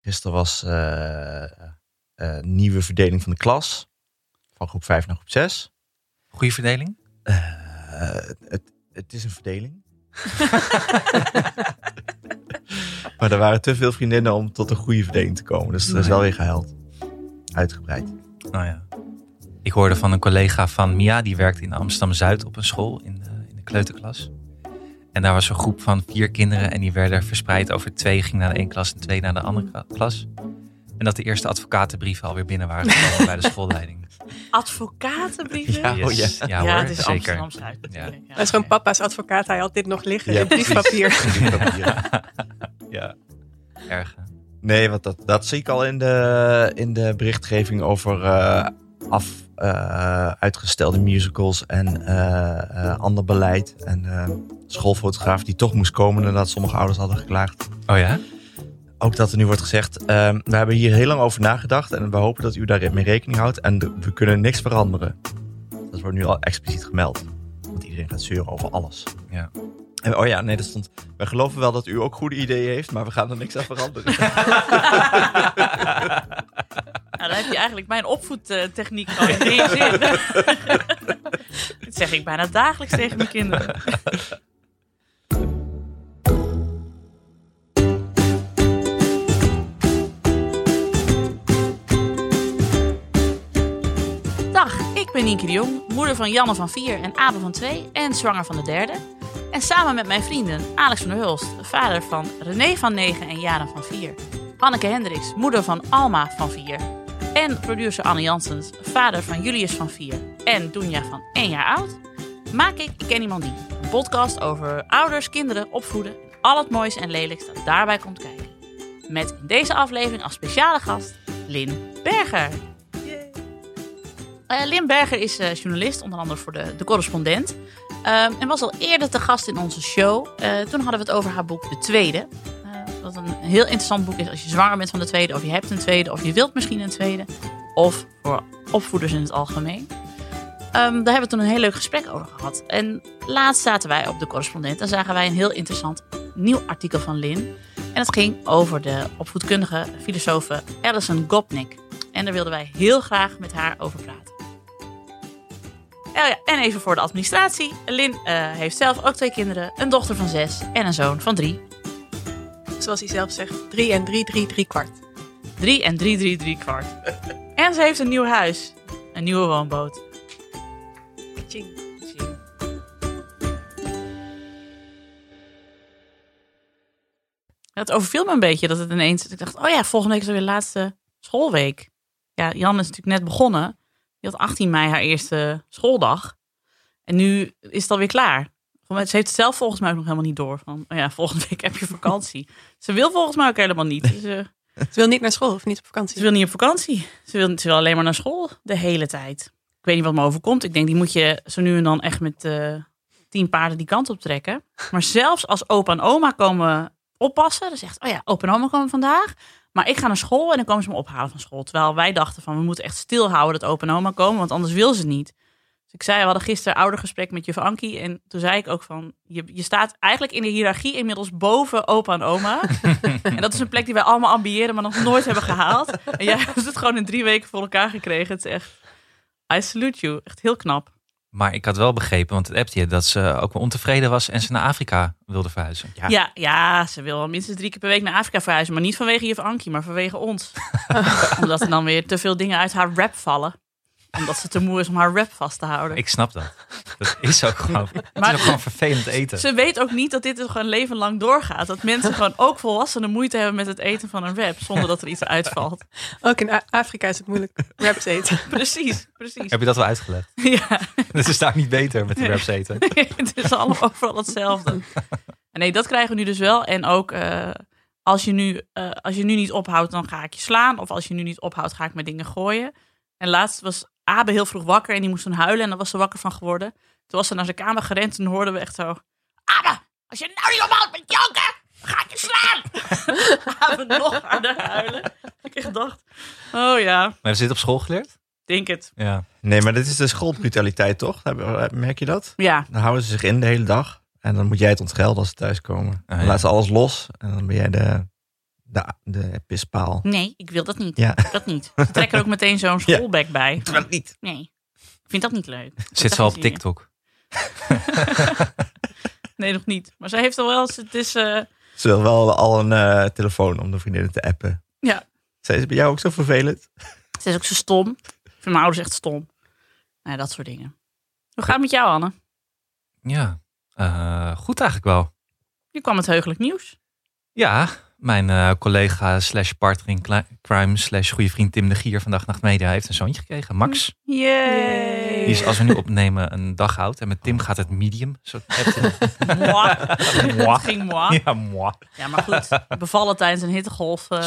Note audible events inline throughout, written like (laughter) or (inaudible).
Gisteren was eh, eh, nieuwe verdeling van de klas. Van groep 5 naar groep 6. Goede verdeling? Eh, het, het is een verdeling. (laughs) maar er waren te veel vriendinnen om tot een goede verdeling te komen. Dus er is wel weer gehuild. Uitgebreid. Nou ja. Ik hoorde van een collega van Mia, die werkte in Amsterdam-Zuid op een school in de, in de kleuterklas. En daar was een groep van vier kinderen en die werden verspreid over twee. Ging naar de ene klas en twee naar de andere klas. En dat de eerste advocatenbrieven alweer binnen waren gekomen bij de schoolleiding. (laughs) Advocatenbrieven? Ja, oh Yes. ja. ja, Ja, hoor, het is zeker. Ja. Dat is gewoon papa's advocaat. Hij had dit nog liggen Ja, in briefpapier. (laughs) (laughs) Ja, erg. Nee, want dat, dat zie ik al in de, in de berichtgeving over eh, af, eh, uitgestelde musicals en eh, ander beleid. En schoolfotograaf die toch moest komen nadat sommige ouders hadden geklaagd. Oh ja? Ook dat er nu wordt gezegd, ehm, we hebben hier heel lang over nagedacht en we hopen dat u daarmee rekening houdt. En we kunnen niks veranderen. Dat wordt nu al expliciet gemeld. Want iedereen gaat zeuren over alles. Ja. En, oh ja, nee, dat stond. Wij geloven wel dat u ook goede ideeën heeft, maar we gaan er niks aan veranderen. (laughs) Nou, dan heb je eigenlijk mijn opvoedtechniek gewoon in één zin. (laughs) Dat zeg ik bijna dagelijks tegen mijn kinderen. Dag, ik ben Nienke de Jong, moeder van Janne van 4 en Abe van 2 en zwanger van de derde. En samen met mijn vrienden Alex van der Hulst, vader van René van 9 en Jaren van 4. Anneke Hendricks, moeder van Alma van 4. En producer Anne Janssens, vader van Julius van 4 en Doenja van 1 jaar oud. Maak ik Ik Ken Iemand Die. Een podcast over ouders, kinderen, opvoeden en al het moois en lelijks dat daarbij komt kijken. Met in deze aflevering als speciale gast Lin Berger. Eh, Lin Berger is eh, journalist, onder andere voor de, de correspondent. Ehm, en was al eerder te gast in onze show. Eh, toen hadden we het over haar boek De Tweede. Wat een heel interessant boek is als je zwanger bent van de tweede, of je hebt een tweede, of je wilt misschien een tweede. Of voor opvoeders in het algemeen. Ehm, daar hebben we toen een heel leuk gesprek over gehad. En laatst zaten wij op de correspondent en zagen wij een heel interessant nieuw artikel van Lin. En het ging over de opvoedkundige filosofe Alison Gopnik. En daar wilden wij heel graag met haar over praten. Oh en even voor de administratie. Lin eh, heeft zelf ook twee kinderen. Een dochter van zes en een zoon van drie. Zoals hij zelf zegt, 3 en 3, 3, 3 kwart. Drie en drie, drie, drie kwart. (laughs) En ze heeft een nieuw huis. Een nieuwe woonboot. Het overviel me een beetje dat het ineens... Ik dacht, oh ja, volgende week is weer de laatste schoolweek. Ja, Jan is natuurlijk net begonnen. Die had 18 mei haar eerste schooldag. En nu is het alweer klaar. Ze heeft het zelf volgens mij ook nog helemaal niet door. Van, oh ja, (laughs) volgende week heb je vakantie. Ze wil volgens mij ook helemaal niet. Dus, Ze wil niet naar school of niet op vakantie. Ze wil niet op vakantie. Ze wil, ze wil alleen maar naar school de hele tijd. Ik weet niet wat me overkomt. Ik denk, die moet je zo nu en dan echt met eh, tien paarden die kant op trekken. Maar zelfs als opa en oma komen oppassen. Dan zegt, oh ja, opa en oma komen vandaag. Maar ik ga naar school en dan komen ze me ophalen van school. Terwijl wij dachten van, we moeten echt stilhouden dat opa en oma komen. Want anders wil ze het niet. Dus ik zei, we hadden gisteren oudergesprek met juf Ankie. En toen zei ik ook van, je, je staat eigenlijk in de hiërarchie inmiddels boven opa en oma. (laughs) En dat is een plek die wij allemaal ambiëren, maar nog nooit hebben gehaald. En jij hebt het gewoon in drie weken voor elkaar gekregen. Het is echt, I salute you. Echt heel knap. Maar ik had wel begrepen, want het appte je, dat ze ook wel ontevreden was en ze naar Afrika wilde verhuizen. Ja. Ja, ja, ze wil al minstens drie keer per week naar Afrika verhuizen. Maar niet vanwege juf Ankie, maar vanwege ons. (laughs) Omdat er dan weer te veel dingen uit haar rap vallen. Omdat ze te moe is om haar rap vast te houden. Ik snap dat. Dat is ook (laughs) gewoon, het Maar- is ook gewoon vervelend eten. Ze weet ook niet dat dit er gewoon leven lang doorgaat. Dat mensen gewoon ook volwassenen moeite hebben met het eten van een wrap. Zonder dat er iets uitvalt. Ook in Afrika is het moeilijk wraps eten. (laughs) Precies, precies. Heb je dat wel uitgelegd? (laughs) Ja, Dus is daar niet beter met de wraps eten. het is allemaal overal hetzelfde. En nee, dat krijgen we nu dus wel. En ook eh, als, je nu, eh, als je nu niet ophoudt, dan ga ik je slaan. Of als je nu niet ophoudt, ga ik met dingen gooien. En laatst was Abe heel vroeg wakker en die moest toen huilen. En daar was ze wakker van geworden. Toen was ze naar zijn kamer gerend en hoorden we echt zo... Abe, als je nou niet ophoudt met janken, dan ga ik je slaan. (laughs) Abe nog harder huilen. Ik echt dacht, oh ja, Maar hebben ze dit op school geleerd? denk het. Ja. Nee, maar dit is de schoolbrutaliteit, toch? Heb- Merk je dat? Ja, Dan houden ze zich in de hele dag. En dan moet jij het ontgelden als ze thuiskomen. Ah, Dan laten ze alles los. En dan ben jij de, De, de pispaal. Nee, ik wil dat niet. Ja. Dat niet. Ze trekken er ook meteen zo'n (laughs) schoolbag bij. Doe dat niet. Nee, ik vind dat niet leuk. Zit ze al op je. TikTok? (laughs) Nee, nog niet. Maar zij heeft al wel. Het is... eh, Ze wil wel al een eh, telefoon om de vriendinnen te appen. Ja. Zijn ze bij jou ook zo vervelend? Ze is ook zo stom. Ik vind mijn ouders echt stom. Nou, ja, dat soort dingen. Hoe gaat het met jou, Anne? Ja, eh, goed eigenlijk wel. Nu kwam het heugelijk nieuws. Ja, mijn eh, collega slash partner in crime slash goede vriend Tim de Gier van Dag Nacht Media heeft een zoontje gekregen, Max. Yay! Die is als we nu opnemen een dag oud. En met Tim gaat het medium. Zo (laughs) Moi. Ging moi. Ja, moi. Ja, maar goed. Bevallen tijdens een hittegolf. eh,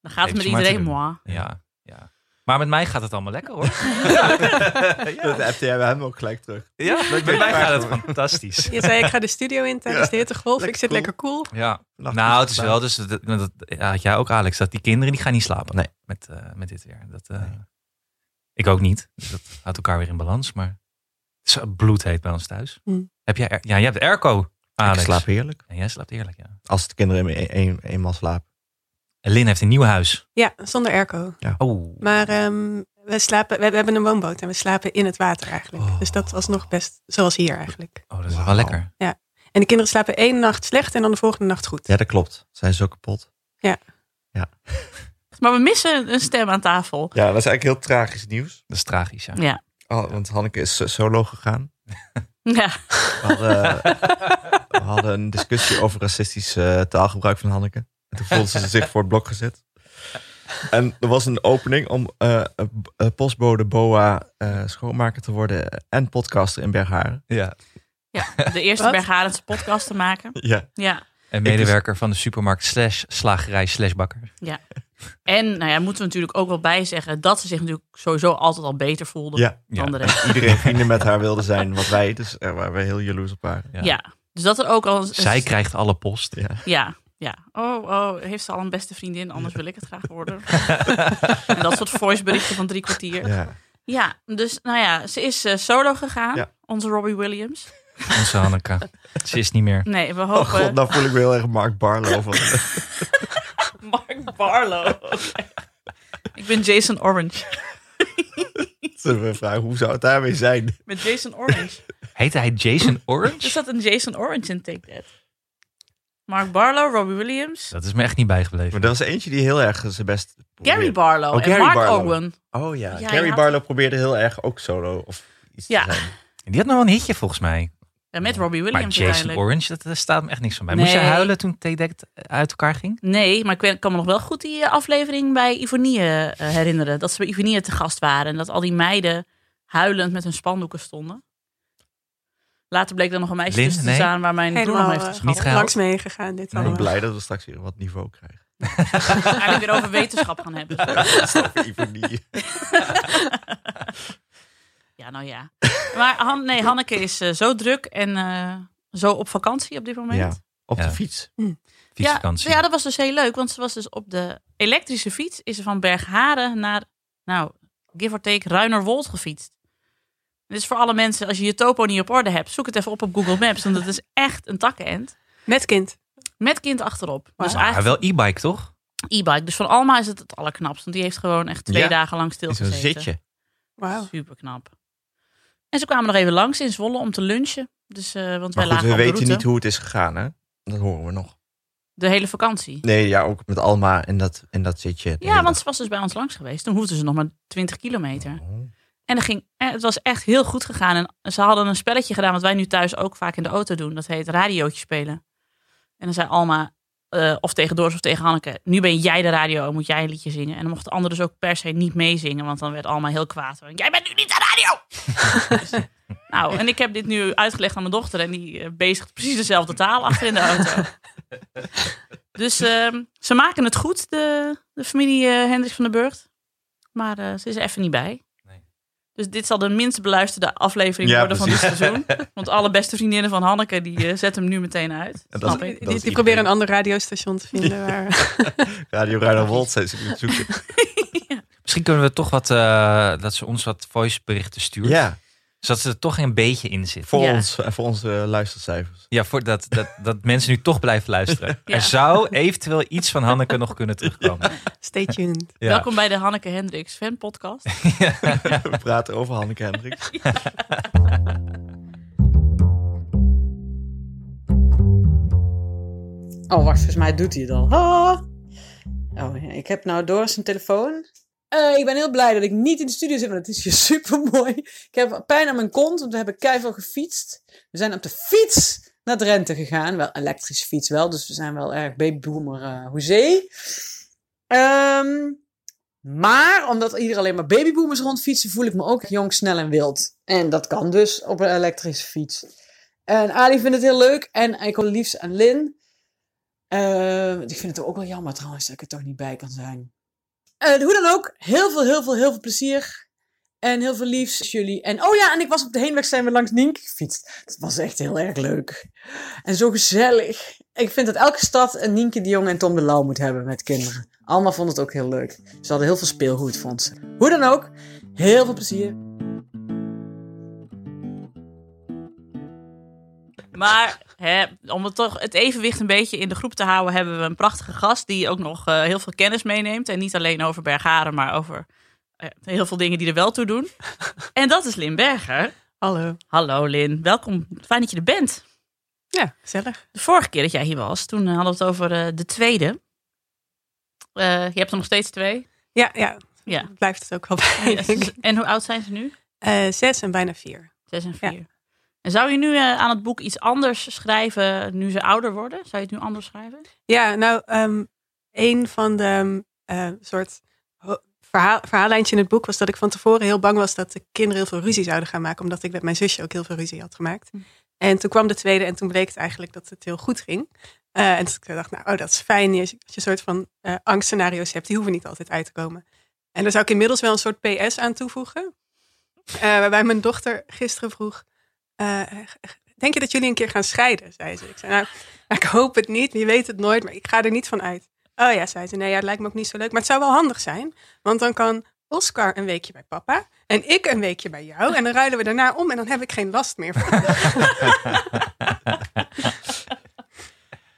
dan gaat het met iedereen moi. Ja, ja. Maar met mij gaat het allemaal lekker hoor. (laughs) Dat appte jij bij hem ook gelijk terug. Ja, met mij gaat het fantastisch. Je zei ik ga de studio in tijdens de hittegolf. Ik zit Lekker lekker cool. Ja. Nou, het is wel dus, dat, dat ja, had jij ook Alex, dat die kinderen die gaan niet slapen. Nee. Met, eh, met dit weer. Dat, eh, Ik ook niet. Dus dat houdt elkaar weer in balans. Maar het is bloedheet bij ons thuis. Hm. Heb jij, er- ja, jij hebt airco, Alex. Ik slaap heerlijk. En jij slaapt eerlijk, ja. Als de kinderen een, een, eenmaal slapen. En Lin heeft een nieuw huis. Ja, zonder airco. Oh. Maar ehm, we, slapen, we, we hebben een woonboot en we slapen in het water eigenlijk. Oh. Dus dat was nog best zoals hier eigenlijk. Oh, dat is wel lekker. En de kinderen slapen één nacht slecht en dan de volgende nacht goed. Ja, dat klopt. Zijn zo kapot. (laughs) Maar we missen een stem aan tafel. Ja, dat is eigenlijk heel tragisch nieuws. Dat is tragisch, ja. Ja. Oh, want Hanneke is eh, solo gegaan. Ja. We hadden, we hadden een discussie over racistisch eh, taalgebruik van Hanneke. En toen voelde ze zich voor het blok gezet. En er was een opening om eh, postbode BOA eh, schoonmaker te worden en podcaster in Bergharen. ja. ja. De eerste? Bergharense podcast te maken. Ja. Ja. En medewerker van de supermarkt slash slagerij slash bakker. En nou ja, moeten we natuurlijk ook wel bij zeggen dat ze zich natuurlijk sowieso altijd al beter voelde Ja. dan Ja. de (laughs) rest. Iedereen vrienden met haar wilde zijn, wat wij. Dus er waren we heel jaloers op haar. Ja. Ja. Dus dat er ook al. Zij krijgt alle post. Ja. Ja, ja. Oh, oh, heeft ze al een beste vriendin, anders wil ik het graag worden. (laughs) en dat soort voiceberichten van drie kwartier. Ja, Ja. dus nou ja, ze is eh, solo gegaan, Ja. onze Robbie Williams. Onze Hanneke. (laughs) Ze is niet meer. Nee, we Oh hopen... god, nou voel ik me heel erg Mark Barlow. Van. (laughs) Mark Barlow. ik ben Jason Orange. Zullen we vragen, hoe zou het daarmee zijn? Met Jason Orange. Heette hij Jason Er Orange? zat een Jason Orange in Take That. Mark Barlow, Robbie Williams, Dat is me echt niet bijgebleven. Maar er was eentje die heel erg zijn best... Gary probeerde. Barlow Oh, en Gary Mark Barlow. Owen. Oh ja, Ja, Gary je had- Barlow probeerde heel erg ook solo of iets Ja. te zijn. Die had nog wel een hitje volgens mij. Ja, met Robbie Maar Williams Jason uiteindelijk. Orange, dat, daar staat me echt niks van bij. Moest Nee. huilen toen Take uit elkaar ging? Nee, maar ik kan me nog wel goed die eh, aflevering bij Ivonie eh, herinneren. Dat ze bij Ivonie te gast waren. En dat al die meiden huilend met hun spandoeken stonden. Later bleek er nog een meisje Lin, tussen te nee. staan waar mijn broer Helemaal nog heeft eh, geschat. Niet gehaald? langs meegegaan dit Ik ben allemaal. blij dat we straks weer wat niveau krijgen. (laughs) Eigenlijk weer over wetenschap gaan hebben. (laughs) Ivonie. (laughs) Ja, nou ja. Maar Han, nee, Hanneke is eh, zo druk en eh, zo op vakantie op dit moment. Ja, op Ja. de fiets. Fietsvakantie. Ja, ja, dat was dus heel leuk. Want ze was dus op de elektrische fiets. Is ze van Bergharen naar, nou, give or take, Ruinerwold gefietst. Dit is voor alle mensen, als je je topo niet op orde hebt, zoek het even op op Google Maps. Want het is echt een takkenend. Met kind. Met kind achterop. Dus maar eigenlijk wel e-bike toch? e-bike. Dus van Alma is het het allerknapst. Want die heeft gewoon echt twee Ja. dagen lang In zo'n stilgezeten. zitje. Wauw. Super knap. En ze kwamen nog even langs in Zwolle om te lunchen. Dus, eh, want wij Maar goed, lagen we op de weten route. niet hoe het is gegaan, hè? Dat horen we nog. De hele vakantie. Nee, ja, ook met Alma en dat, en dat zitje. Ja, want ze was dus bij ons langs geweest. Toen hoefden ze nog maar 20 kilometer. Oh. En er ging, eh, het was echt heel goed gegaan. En ze hadden een spelletje gedaan, wat wij nu thuis ook vaak in de auto doen. Dat heet radiootje spelen. En dan zei Alma, eh, of tegen Doors of tegen Hanneke, nu ben jij de radio, moet jij een liedje zingen. En dan mochten anderen dus ook per se niet meezingen, want dan werd Alma heel kwaad. Jij bent nu niet de radio! Dus, (laughs) nou, en ik heb dit nu uitgelegd aan mijn dochter en die eh, bezigt precies dezelfde taal achter in de auto. (laughs) Dus ehm, ze maken het goed, de, de familie Hendricks van den Burgt. Maar ze is er even niet bij. Dus dit zal de minst beluisterde aflevering Ja, worden van dit seizoen. Want alle beste vriendinnen van Hanneke, die eh, zetten hem nu meteen uit. En dat Snap is- ik. dat Die, proberen een ander radiostation te vinden. Waar... (laughs) Radio Ruiderwold zijn ze zoeken. (laughs) Misschien kunnen we toch wat, eh, dat ze ons wat voiceberichten stuurt. Ja, Zodat ze er toch een beetje in zit. Voor Ja. ons en voor onze luistercijfers. Ja, voor dat, dat, dat (laughs) mensen nu toch blijven luisteren. Ja. Er zou eventueel iets van Hanneke nog kunnen terugkomen. (laughs) Stay tuned. Ja. Welkom bij de Hanneke Hendricks fan podcast. (laughs) We praten over Hanneke Hendricks. Oh, wacht, volgens mij doet hij het al. Ah. Oh, ja, ik heb nou door zijn telefoon. Eh, ik ben heel blij dat ik niet in de studio zit, want het is hier (laughs) super mooi. Ik heb pijn aan mijn kont, want we hebben keihard gefietst. We zijn op de fiets naar Drenthe gegaan. Wel elektrische fiets wel, dus we zijn wel erg babyboomer uh, hoezee. Ehm, maar omdat hier alleen maar babyboomers rondfietsen, voel ik me ook jong, snel en wild. En dat kan dus op een elektrische fiets. En Ali vindt het heel leuk. En ik hoor liefst aan Lin. Uh, ik vind het ook wel jammer trouwens dat ik er toch niet bij kan zijn. Uh, hoe dan ook, heel veel, heel veel, heel veel plezier. En heel veel liefs jullie. En oh ja, en ik was op de heenweg zijn we langs Nienke gefietst. Dat was echt heel erg leuk. En zo gezellig. Ik vind dat elke stad een Nienke de Jong en Tom de Lauw moet hebben met kinderen. Alma vond het ook heel leuk. Ze hadden heel veel speelgoed, vond ze. Hoe dan ook, heel veel plezier. Maar hè, om het toch het evenwicht een beetje in de groep te houden, hebben we een prachtige gast die ook nog uh, heel veel kennis meeneemt. En niet alleen over Bergharen, maar over uh, heel veel dingen die er wel toe doen. (laughs) en dat is Lin Berger. Hallo. Hallo Lin, welkom. Fijn dat je er bent. Ja, gezellig. De vorige keer dat jij hier was, toen hadden we het over uh, de tweede. je hebt er nog steeds twee. Ja, ja. ja. Blijft het ook wel (laughs) bij. Ja, en hoe oud zijn ze nu? zes en bijna vier. Zes en vier. Ja. En zou je nu uh, aan het boek iets anders schrijven nu ze ouder worden? Zou je het nu anders schrijven? Ja, nou, um, een van de uh, soort verhaal, verhaallijntje in het boek was dat ik van tevoren heel bang was dat de kinderen heel veel ruzie zouden gaan maken, omdat ik met mijn zusje ook heel veel ruzie had gemaakt. Hm. En toen kwam de tweede en toen bleek het eigenlijk dat het heel goed ging. Uh, en dus ik dacht, nou, oh, dat is fijn. Als je een soort van angstscenario's hebt, die hoeven niet altijd uit te komen. En daar zou ik inmiddels wel een soort PS aan toevoegen. Uh, waarbij mijn dochter gisteren vroeg, uh, denk je dat jullie een keer gaan scheiden? Zei ze. Ik zei, nou, ik hoop het niet, je weet het nooit, maar ik ga er niet van uit. Oh ja, zei ze, nee, ja, het lijkt me ook niet zo leuk. Maar het zou wel handig zijn, want dan kan Oscar een weekje bij papa en ik een weekje bij jou. En dan ruilen we daarna om en dan heb ik geen last meer van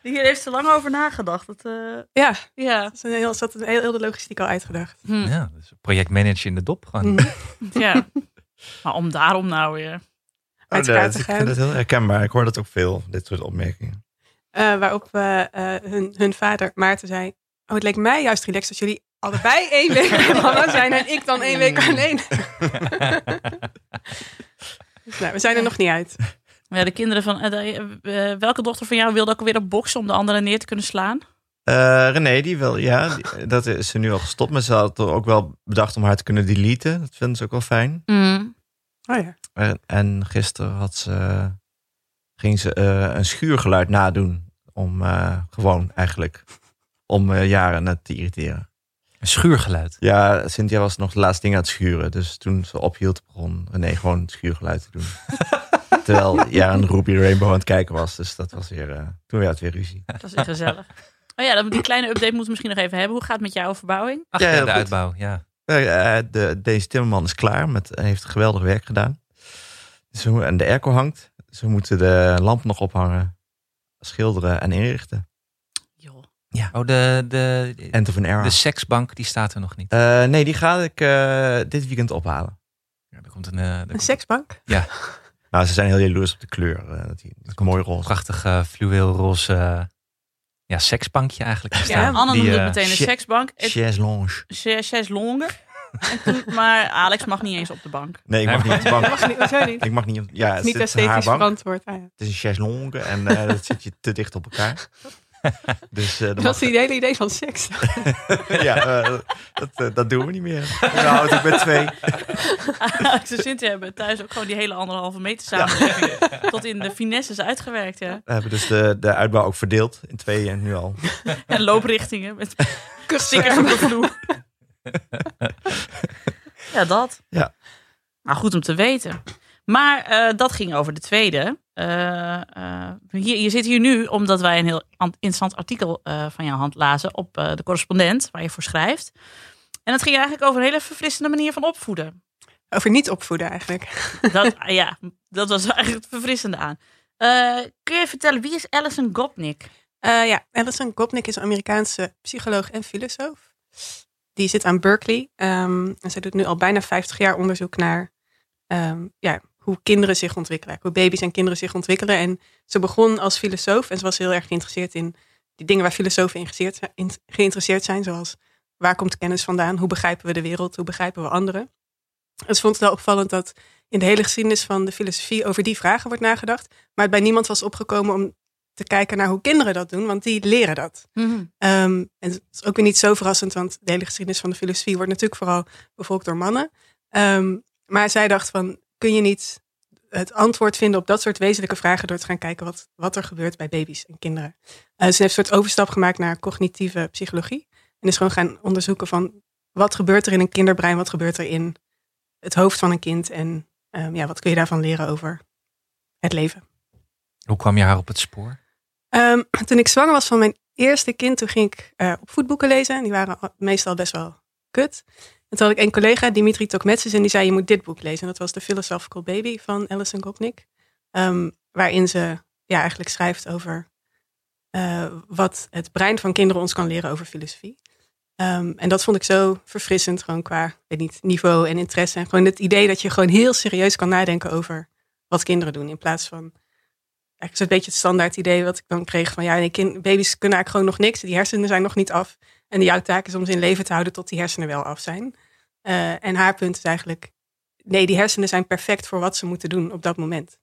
Hier (laughs) heeft ze lang over nagedacht. Dat, uh... Ja, ja. Dat is een heel, zat een heel, heel de logistiek al uitgedacht. Hm. Ja, dus projectmanager in de dop gewoon. Mhm. ja. Maar om daarom nou weer. Oh, dat, ik vind het heel herkenbaar. Ik hoor dat ook veel, dit soort opmerkingen. Uh, waarop uh, uh, hun, hun vader Maarten zei... Oh, het leek mij juist relaxed als jullie allebei (laughs) één week bij mama zijn... en ik dan één week alleen. (laughs) dus, nou, we zijn er nog niet uit. (laughs) Ja, de kinderen van... welke dochter van jou wilde ook alweer op boksen om de andere neer te kunnen slaan? Uh, René, die wil, ja, die, dat is ze nu al gestopt. Maar ze had er ook wel bedacht om haar te kunnen deleten. Dat vinden ze ook wel fijn. Mm. Oh ja. En, en gisteren had ze, ging ze uh, een schuurgeluid nadoen. Om uh, gewoon eigenlijk, om jaren te irriteren. Een schuurgeluid? Ja, Cynthia was nog de laatste ding aan het schuren. Dus toen ze ophield, begon René gewoon het schuurgeluid te doen. (laughs) Terwijl ja, een Ruby Rainbow aan het kijken was. Dus dat was weer, toen werd het weer ruzie. Dat is weer gezellig. Oh ja, die kleine update moeten we misschien nog even hebben. Hoe gaat het met jouw verbouwing? Ach, ja, ja, de uitbouw, ja. Uh, de, deze timmerman is klaar. Met, heeft geweldig werk gedaan. Dus we, en de airco hangt. Ze dus moeten de lamp nog ophangen, schilderen en inrichten. Joh. Ja. Oh, de, de, End of an era. de seksbank, die staat er nog niet. Uh, nee, die ga ik uh, dit weekend ophalen. Ja, er komt een, uh, een seksbank? Ja. nou, ze zijn heel jaloers op de kleur. dat die, dat mooi roze. Prachtig fluweelroze ja, seksbankje eigenlijk. Ja, Anne noemde het meteen een seksbank. Chaise longue. Chaise longue. Toen, (laughs) maar Alex mag niet eens op de bank. Nee, ik mag niet op de bank. mag niet, hoezo niet? Ik mag niet op, ja, het niet is esthetisch verantwoord. Ah, ja. Het is een chaise longue en uh, dat zit je te dicht op elkaar. (laughs) (laughs) Dus, uh, dat is het hele idee van seks. (laughs) ja, uh, dat, dat, doen we niet meer. (laughs) We houden het met twee. Alex en Cynthia hebben thuis ook gewoon die hele anderhalve meter ja. tot in de finesses uitgewerkt. Ja. We hebben dus de, de uitbouw ook verdeeld in twee en nu al. En looprichtingen met stickers op de vloer. ja, dat. Ja. Maar goed om te weten. Maar uh, dat ging over de tweede. Uh, uh, hier, je zit hier nu omdat wij een heel interessant artikel van jouw hand lazen op de correspondent, waar je voor schrijft. En het ging eigenlijk over een hele verfrissende manier van opvoeden. Over niet opvoeden eigenlijk. (laughs) Dat, ja, dat was eigenlijk het verfrissende aan. Eh, kun je vertellen, wie is Alison Gopnik? Eh, ja, Alison Gopnik is een Amerikaanse psycholoog en filosoof. Die zit aan Berkeley. ehm, en zij doet nu al bijna 50 jaar onderzoek naar ehm, ja, hoe kinderen zich ontwikkelen. Hoe baby's en kinderen zich ontwikkelen. En ze begon als filosoof en ze was heel erg geïnteresseerd in die dingen waar filosofen in geïnteresseerd zijn-. Zoals waar komt kennis vandaan? Hoe begrijpen we de wereld? Hoe begrijpen we anderen? En ze vond het wel opvallend dat in de hele geschiedenis van de filosofie over die vragen wordt nagedacht. Maar het bij niemand was opgekomen om te kijken naar hoe kinderen dat doen, want die leren dat. Ehm, en het is ook weer niet zo verrassend, want de hele geschiedenis van de filosofie wordt natuurlijk vooral bevolkt door mannen. Ehm, maar zij dacht van, kun je niet het antwoord vinden op dat soort wezenlijke vragen door te gaan kijken wat, wat er gebeurt bij baby's en kinderen. Eh, ze heeft een soort overstap gemaakt naar cognitieve psychologie. En is gewoon gaan onderzoeken van, wat gebeurt er in een kinderbrein, wat gebeurt er in het hoofd van een kind en ehm, ja, wat kun je daarvan leren over het leven. Hoe kwam je haar op het spoor? Ehm, toen ik zwanger was van mijn eerste kind, toen ging ik eh, op voetboeken lezen. En die waren al- meestal best wel kut. En toen had ik een collega, Dimitri Tokmetsis, en die zei, je moet dit boek lezen. En dat was The Philosophical Baby van Alison Gopnik. Ehm, waarin ze ja, eigenlijk schrijft over eh, wat het brein van kinderen ons kan leren over filosofie. Ehm, en dat vond ik zo verfrissend, gewoon qua niet, niveau en interesse. En gewoon het idee dat je gewoon heel serieus kan nadenken over wat kinderen doen. In plaats van eigenlijk een beetje het standaard idee wat ik dan kreeg van ja, kind, baby's kunnen eigenlijk gewoon nog niks. Die hersenen zijn nog niet af. En jouw taak is om ze in leven te houden tot die hersenen wel af zijn. Eh, en haar punt is eigenlijk, nee, die hersenen zijn perfect voor wat ze moeten doen op dat moment.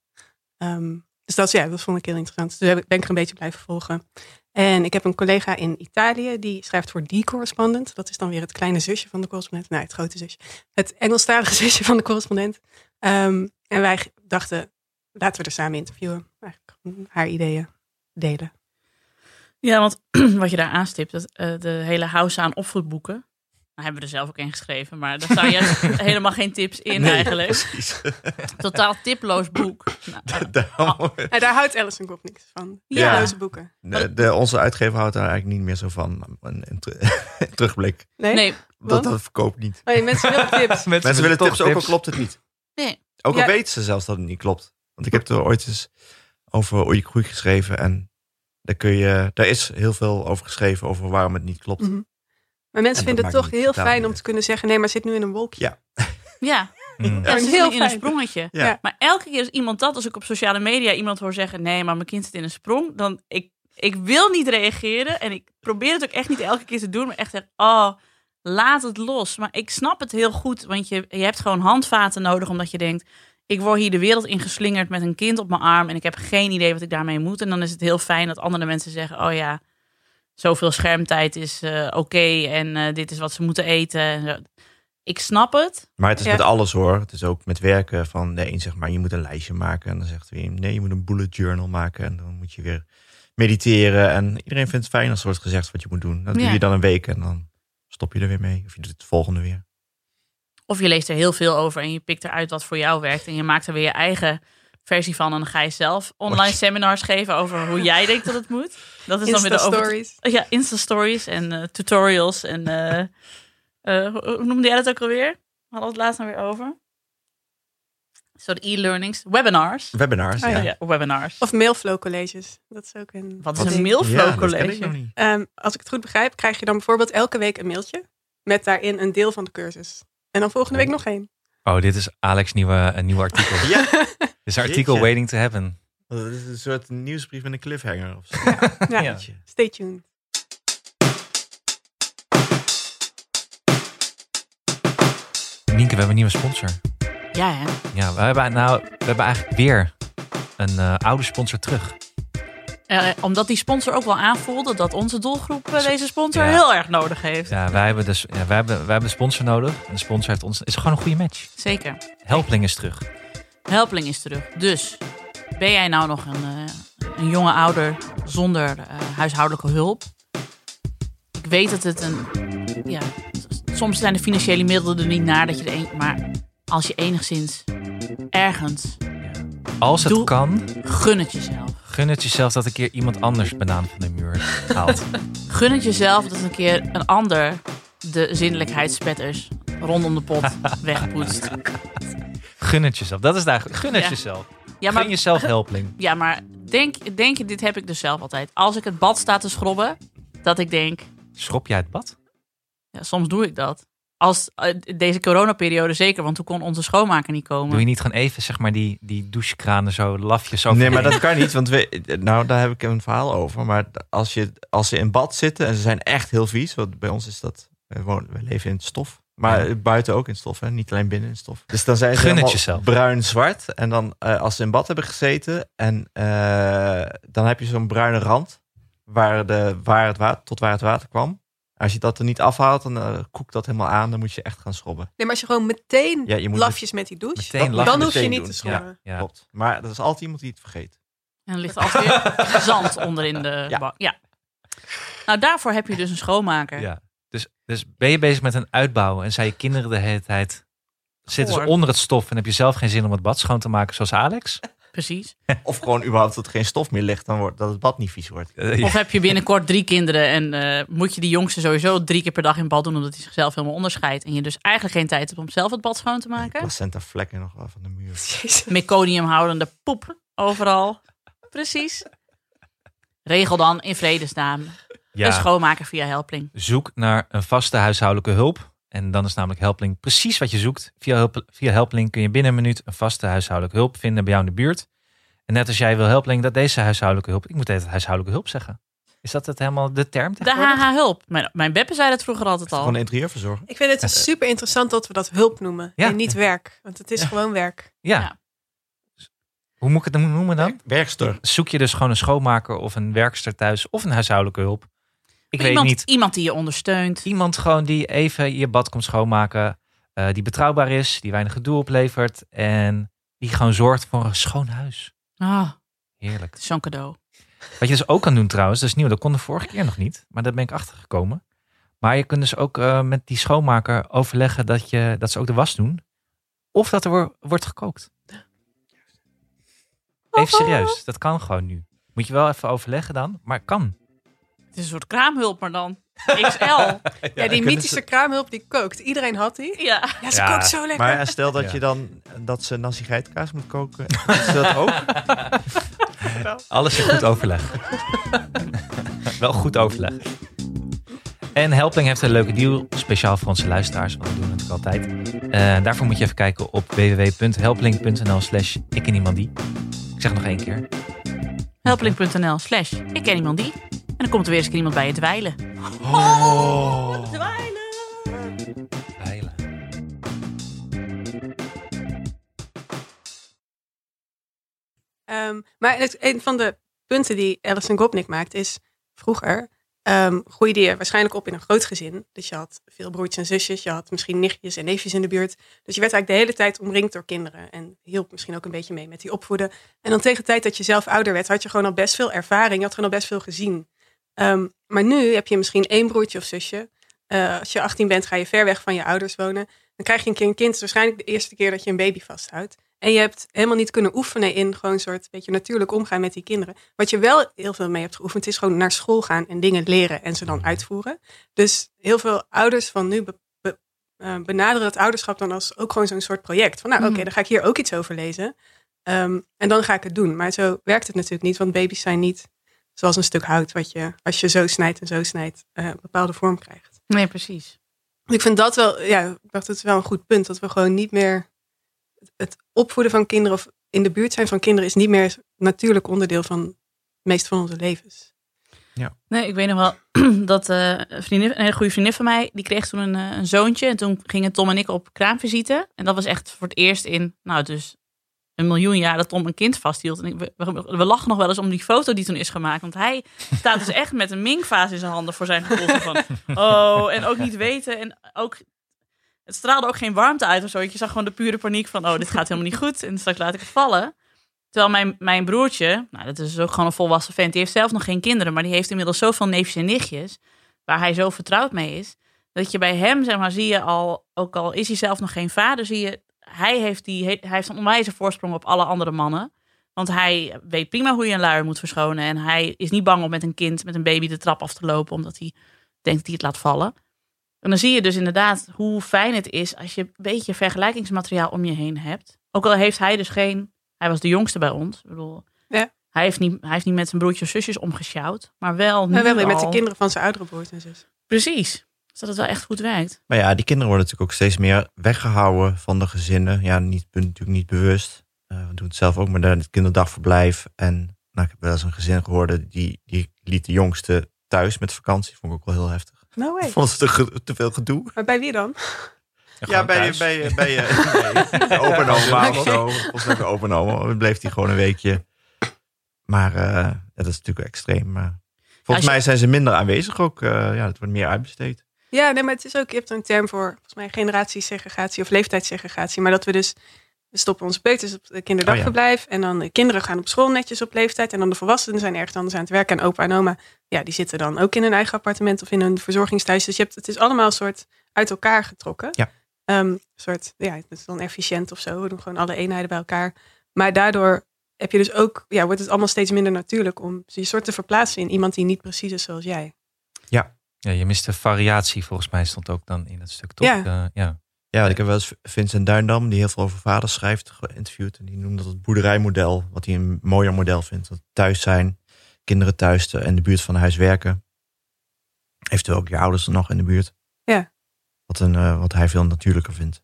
Ehm, dus dat, ja, dat vond ik heel interessant. Dus ben ik er een beetje blijven volgen. En ik heb een collega in Italië, die schrijft voor Die Correspondent. Dat is dan weer het kleine zusje van de correspondent. Nee, het grote zusje. Het Engelstalige (laughs) zusje van de correspondent. Ehm, en wij dachten, laten we er samen interviewen. Eigenlijk haar ideeën delen. Ja, want (clears throat) wat je daar aanstipt, dat, eh, de hele house aan opvoedboeken. Nou, hebben we er zelf ook in geschreven, maar daar staan juist (laughs) helemaal geen tips in Nee, eigenlijk. Precies. (laughs) Totaal tiploos boek. (laughs) Nou, Daarom- Nou, daar houdt Alison Kop niks van. Ja. Talloze boeken. de, de- onze uitgever houdt daar eigenlijk niet meer zo van. Een, een ter- terugblik. Nee? nee, Dat, dat verkoopt niet. Oh, nee, mensen willen tips. Mensen willen tips, ook al klopt het niet. nee. Ook al Ja. weten ze zelfs dat het niet klopt. Want ik heb er ooit eens over Oei Groei geschreven. En daar, kun je, daar is heel veel over geschreven over waarom het niet klopt. Mhm. Maar mensen vinden het toch heel fijn om te kunnen zeggen: nee, maar zit nu in een wolkje. Ja. (laughs) Ja, Mm. ja, ze heel in een fijn. sprongetje. Ja. Ja. Maar elke keer als iemand dat, als ik op sociale media iemand hoor zeggen: nee, maar mijn kind zit in een sprong, dan ik, ik wil niet reageren en ik probeer het ook echt niet elke keer te doen, maar echt zeg, oh, laat het los. Maar ik snap het heel goed, want je, je hebt gewoon handvaten nodig, omdat je denkt: ik word hier de wereld in geslingerd met een kind op mijn arm en ik heb geen idee wat ik daarmee moet. En dan is het heel fijn dat andere mensen zeggen: oh ja, zoveel schermtijd is eh, oké en eh, dit is wat ze moeten eten. En zo. Ik snap het. Maar het is Ja. met alles hoor. Het is ook met werken van de een zegt maar je moet een lijstje maken. En dan zegt weer nee je moet een bullet journal maken. En dan moet je weer mediteren. En iedereen vindt het fijn als er wordt gezegd wat je moet doen. Dat Ja. doe je dan een week en dan stop je er weer mee. Of je doet het volgende weer. Of je leest er heel veel over en je pikt eruit wat voor jou werkt. En je maakt er weer je eigen versie van. En dan ga je zelf online seminars geven over hoe jij denkt dat het moet. Dat is dan weer de over... Insta-stories. Ja, Insta-stories en eh, tutorials. En eh, eh, hoe noemde jij dat ook alweer? We hadden het laatst nog weer over. Soort e-learnings. Webinars. Webinars. Oh, ja. Ja, webinars. Of mailflow colleges. Dat is ook een. Wat is een Ja, mailflow dat ken ik college? nog niet. Ehm, als ik het goed begrijp, krijg je dan bijvoorbeeld elke week een mailtje. Met daarin een deel van de cursus. En dan volgende week nog één. Oh, dit is Alex' nieuwe, een nieuw artikel. (laughs) Dit Ja, is een artikel Jeetje. waiting to happen. dat is een soort nieuwsbrief met een cliffhanger. Of zo. (laughs) Ja, stay tuned. Nienke, we hebben een nieuwe sponsor. Ja, hè? Ja, we hebben, nou, we hebben eigenlijk weer een eh, oude sponsor terug. Eh, omdat die sponsor ook wel aanvoelde dat onze doelgroep eh, deze sponsor Ja. heel erg nodig heeft. Ja, wij hebben, dus, ja, wij hebben, wij hebben de sponsor nodig. En de sponsor heeft ons. is gewoon een goede match. Zeker. Helpling is terug. Helpling is terug. Dus ben jij nou nog een, eh, een jonge ouder zonder huishoudelijke hulp? Ik weet dat het een. Ja, soms zijn de financiële middelen er niet naar dat je er een. Maar als je enigszins ergens. Als het Doe- kan, gun het jezelf. Gun het jezelf dat een keer iemand anders banaan van de muur haalt. (laughs) Gun het jezelf dat een keer een ander de zinnelijkheidsspetters rondom de pot (laughs) wegpoetst. Gun het jezelf. Dat is het eigenlijk. Gun het Ja. jezelf. Ja, Gun maar, jezelf helpling. ja, maar denk, denk je, dit heb ik dus zelf altijd. Als ik het bad sta te schrobben, dat ik denk, Schrop jij het bad? ja, soms doe ik dat. Als eh, deze coronaperiode zeker, want toen kon onze schoonmaker niet komen. Doe je niet gewoon even zeg maar die, die douchekranen zo lafjes over? Nee, maar dat kan niet, want we, nou, daar heb ik een verhaal over. Maar als, je, als ze in bad zitten en ze zijn echt heel vies, want bij ons is dat, we, wonen, we leven in het stof. Maar Ja. buiten ook in stof, hè? niet alleen binnen in stof. Dus dan zijn ze bruin-zwart. En dan eh, als ze in bad hebben gezeten en eh, dan heb je zo'n bruine rand waar, de, waar het water, tot waar het water kwam. Als je dat er niet afhaalt, dan eh, koekt dat helemaal aan. Dan moet je echt gaan schrobben. Nee, maar als je gewoon meteen Ja, je moet lafjes met die douche, Meteen Dat- dan hoef je niet doen. te schrobben. Ja, ja. Klopt. Maar er is altijd iemand die het vergeet. En dan ligt er altijd weer (laughs) zand onder in de Ja. bak. Ja. Nou, daarvoor heb je dus een schoonmaker. Ja. Dus, dus ben je bezig met een uitbouw en zijn je kinderen de hele tijd... Zitten ze onder het stof en heb je zelf geen zin om het bad schoon te maken zoals Alex? Precies. (laughs) Of gewoon überhaupt dat er geen stof meer ligt, dan wordt dat het bad niet vies wordt. (laughs) Of heb je binnenkort drie kinderen en eh, moet je die jongste sowieso drie keer per dag in bad doen, omdat hij zichzelf helemaal onderscheidt. En je dus eigenlijk geen tijd hebt om zelf het bad schoon te maken. Placenta vlekken nog wel van de muur. (laughs) Meconium houdende poep overal. Precies. Regel dan in vredesnaam ja. een schoonmaker via Helpling. zoek naar een vaste huishoudelijke hulp. En dan is namelijk Helpling precies wat je zoekt. Via, Help, via Helpling kun je binnen een minuut een vaste huishoudelijke hulp vinden bij jou in de buurt. En net als jij wil Helpling dat deze huishoudelijke hulp... Ik moet even huishoudelijke hulp zeggen. Is dat het helemaal de term De tegenwoordig? HH Hulp. Mijn, mijn Beppe zei dat vroeger altijd al. Gewoon interieurverzorger. Ik vind het super interessant dat we dat hulp noemen Ja. en niet werk. Want het is gewoon werk. Ja. Ja. Hoe moet ik het noemen dan? Werkster. Zoek je dus gewoon een schoonmaker of een werkster thuis of een huishoudelijke hulp. Ik weet iemand, niet. iemand die je ondersteunt. Iemand gewoon die even je bad komt schoonmaken. eh, die betrouwbaar is, die weinig gedoe oplevert. En die gewoon zorgt voor een schoon huis. Ah, Heerlijk. zo'n cadeau. Wat je dus ook kan doen trouwens, dat is nieuw, dat kon de vorige keer nog niet, maar daar ben ik achter gekomen. Maar je kunt dus ook eh, met die schoonmaker overleggen dat, je, dat ze ook de was doen. Of dat er wo- wordt gekookt. Even serieus, dat kan gewoon nu. Moet je wel even overleggen dan, maar kan. Het is een soort kraamhulp, maar dan XL. (laughs) Ja, die mythische ze- kraamhulp die kookt. Iedereen had die. ja. Ja, ze Ja. kookt zo lekker. Maar stel dat Ja. je dan dat ze nasi geitenkaas moet koken. Is dat ook? (laughs) Alles in goed overleg. (laughs) wel goed overleg. En Helpling heeft een leuke deal, speciaal voor onze luisteraars, want we doen het natuurlijk altijd. Eh, daarvoor moet je even kijken op www.helpling.nl slash ik en iemand die. Ik zeg nog één keer. Helpling.nl slash ik ken iemand die. En dan komt er weer eens iemand bij je dweilen. Oh. Dweilen! Heilen. Ehm, maar het, een van de punten die Alison Gopnik maakt is... Vroeger ehm, groeide je waarschijnlijk op in een groot gezin. Dus je had veel broertjes en zusjes. Je had misschien nichtjes en neefjes in de buurt. Dus je werd eigenlijk de hele tijd omringd door kinderen. En hielp misschien ook een beetje mee met die opvoeden. En dan tegen de tijd dat je zelf ouder werd... had je gewoon al best veel ervaring. Je had gewoon al best veel gezien. Ehm, maar nu heb je misschien één broertje of zusje. Eh, als je 18 bent, ga je ver weg van je ouders wonen. Dan krijg je een keer een kind. Het is waarschijnlijk de eerste keer dat je een baby vasthoudt. En je hebt helemaal niet kunnen oefenen in gewoon een soort beetje natuurlijk omgaan met die kinderen. Wat je wel heel veel mee hebt geoefend, is gewoon naar school gaan en dingen leren en ze dan uitvoeren. Dus heel veel ouders van nu be- be- eh, benaderen het ouderschap dan als ook gewoon zo'n soort project. Van nou, oké, Mhm. dan ga ik hier ook iets over lezen. Ehm, en dan ga ik het doen. Maar zo werkt het natuurlijk niet, want baby's zijn niet zoals een stuk hout, wat je als je zo snijdt en zo snijdt, eh, een bepaalde vorm krijgt. Nee, precies. Ik vind dat wel, ja, ik dacht het is wel een goed punt. Dat we gewoon niet meer het opvoeden van kinderen of in de buurt zijn van kinderen is niet meer een natuurlijk onderdeel van het meest van onze levens. Nee, ik weet nog wel (clears throat) dat eh, een, vriendin, een hele goede vriendin van mij, die kreeg toen een, eh, een zoontje. En toen gingen Tom en ik op kraamvisite. En dat was echt voor het eerst in, nou dus een miljoen jaar dat Tom een kind vasthield. En we, we, lachen nog wel eens om die foto die toen is gemaakt. Want hij staat dus echt met een minkvaas in zijn handen voor zijn gevoel. Van, oh, en ook niet weten. En ook, het straalde ook geen warmte uit of zo. Je zag gewoon de pure paniek van, oh, dit gaat helemaal niet goed. En straks laat ik het vallen. Terwijl mijn, mijn broertje, nou, dat is ook gewoon een volwassen vent, die heeft zelf nog geen kinderen, maar die heeft inmiddels zoveel neefjes en nichtjes, waar hij zo vertrouwd mee is, dat je bij hem, zeg maar, zie je al, ook al is hij zelf nog geen vader, zie je, hij heeft, die, hij heeft een onwijze voorsprong op alle andere mannen. Want hij weet prima hoe je een luier moet verschonen. En hij is niet bang om met een kind, met een baby de trap af te lopen, omdat hij denkt dat hij het laat vallen. En dan zie je dus inderdaad hoe fijn het is als je een beetje vergelijkingsmateriaal om je heen hebt. Ook al heeft hij dus geen... Hij was de jongste bij ons. Ik bedoel, Ja. hij, heeft niet, hij heeft niet met zijn broertjes of zusjes omgesjouwd. Maar wel nu Maar wel weer met de kinderen van zijn oudere broers en zus. Precies. Dus dat het wel echt goed werkt. Maar ja, die kinderen worden natuurlijk ook steeds meer weggehouden van de gezinnen. Ja, niet, natuurlijk niet bewust. Eh, we doen het zelf ook met het kinderdagverblijf. En nou, ik heb wel eens een gezin gehoord, die, die liet de jongste thuis met vakantie. Vond ik ook wel heel heftig. No way. (laughs) Vond ze te, veel gedoe. Maar bij wie dan? Ja, bij, thuis. bij, bij, eh, (laughs) bij de open oma of zo. Volgens mij bij open oma. Dan bleef hij gewoon een weekje. Maar eh, ja, dat is natuurlijk extreem. Maar volgens je- mij zijn ze minder aanwezig ook. eh, ja, het wordt meer uitbesteed. Ja, nee, maar het is ook, je hebt een term voor, volgens mij, generatiesegregatie of leeftijdssegregatie. Maar dat we dus, we stoppen onze peuters op het kinderdagverblijf. En dan de kinderen gaan op school netjes op leeftijd. En dan de volwassenen zijn ergens anders aan het werken. En opa en oma, ja, die zitten dan ook in hun eigen appartement of in een verzorgingsthuis. Dus je hebt, het is allemaal een soort uit elkaar getrokken. Ja. Ehm, een soort, ja, het is dan efficiënt of zo. We doen gewoon alle eenheden bij elkaar. Maar daardoor heb je dus ook, ja, wordt het allemaal steeds minder natuurlijk om je soort te verplaatsen in iemand die niet precies is zoals jij. Ja, je mist de variatie volgens mij stond ook dan in het stuk, toch? Ja. Eh, ja. Ja, ik heb wel eens Vincent Duindam, die heel veel over vaders schrijft, geïnterviewd. En die noemde dat het boerderijmodel, wat hij een mooier model vindt. Dat thuis zijn, kinderen thuis te- en de buurt van huis werken. Eventueel ook je ouders er nog in de buurt. Ja. Wat, een, eh, wat hij veel natuurlijker vindt.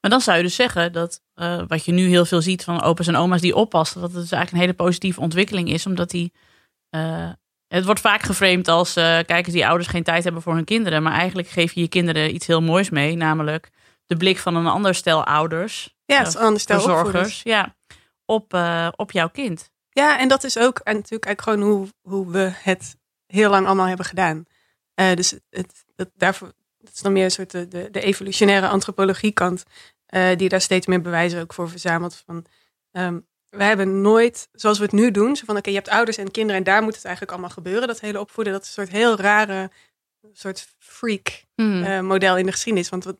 Maar dan zou je dus zeggen dat eh, wat je nu heel veel ziet van opa's en oma's die oppassen, dat het dus eigenlijk een hele positieve ontwikkeling is, omdat die. eh, het wordt vaak geframed als eh kijkers die ouders geen tijd hebben voor hun kinderen. Maar eigenlijk geef je je kinderen iets heel moois mee. Namelijk de blik van een ander stel ouders, Ja, is een ander stel verzorgers. Ja, op, eh, op jouw kind. Ja, en dat is ook en natuurlijk eigenlijk gewoon hoe, hoe we het heel lang allemaal hebben gedaan. Eh, dus het, het, daarvoor, dat is dan meer een soort de, de, de evolutionaire antropologie kant, eh, die daar steeds meer bewijzen ook voor verzamelt. Van, ehm, wij hebben nooit, zoals we het nu doen, zo van oké, je hebt ouders en kinderen en daar moet het eigenlijk allemaal gebeuren. Dat hele opvoeden, dat is een soort heel rare, soort freak Hmm. eh, model in de geschiedenis. Want wat,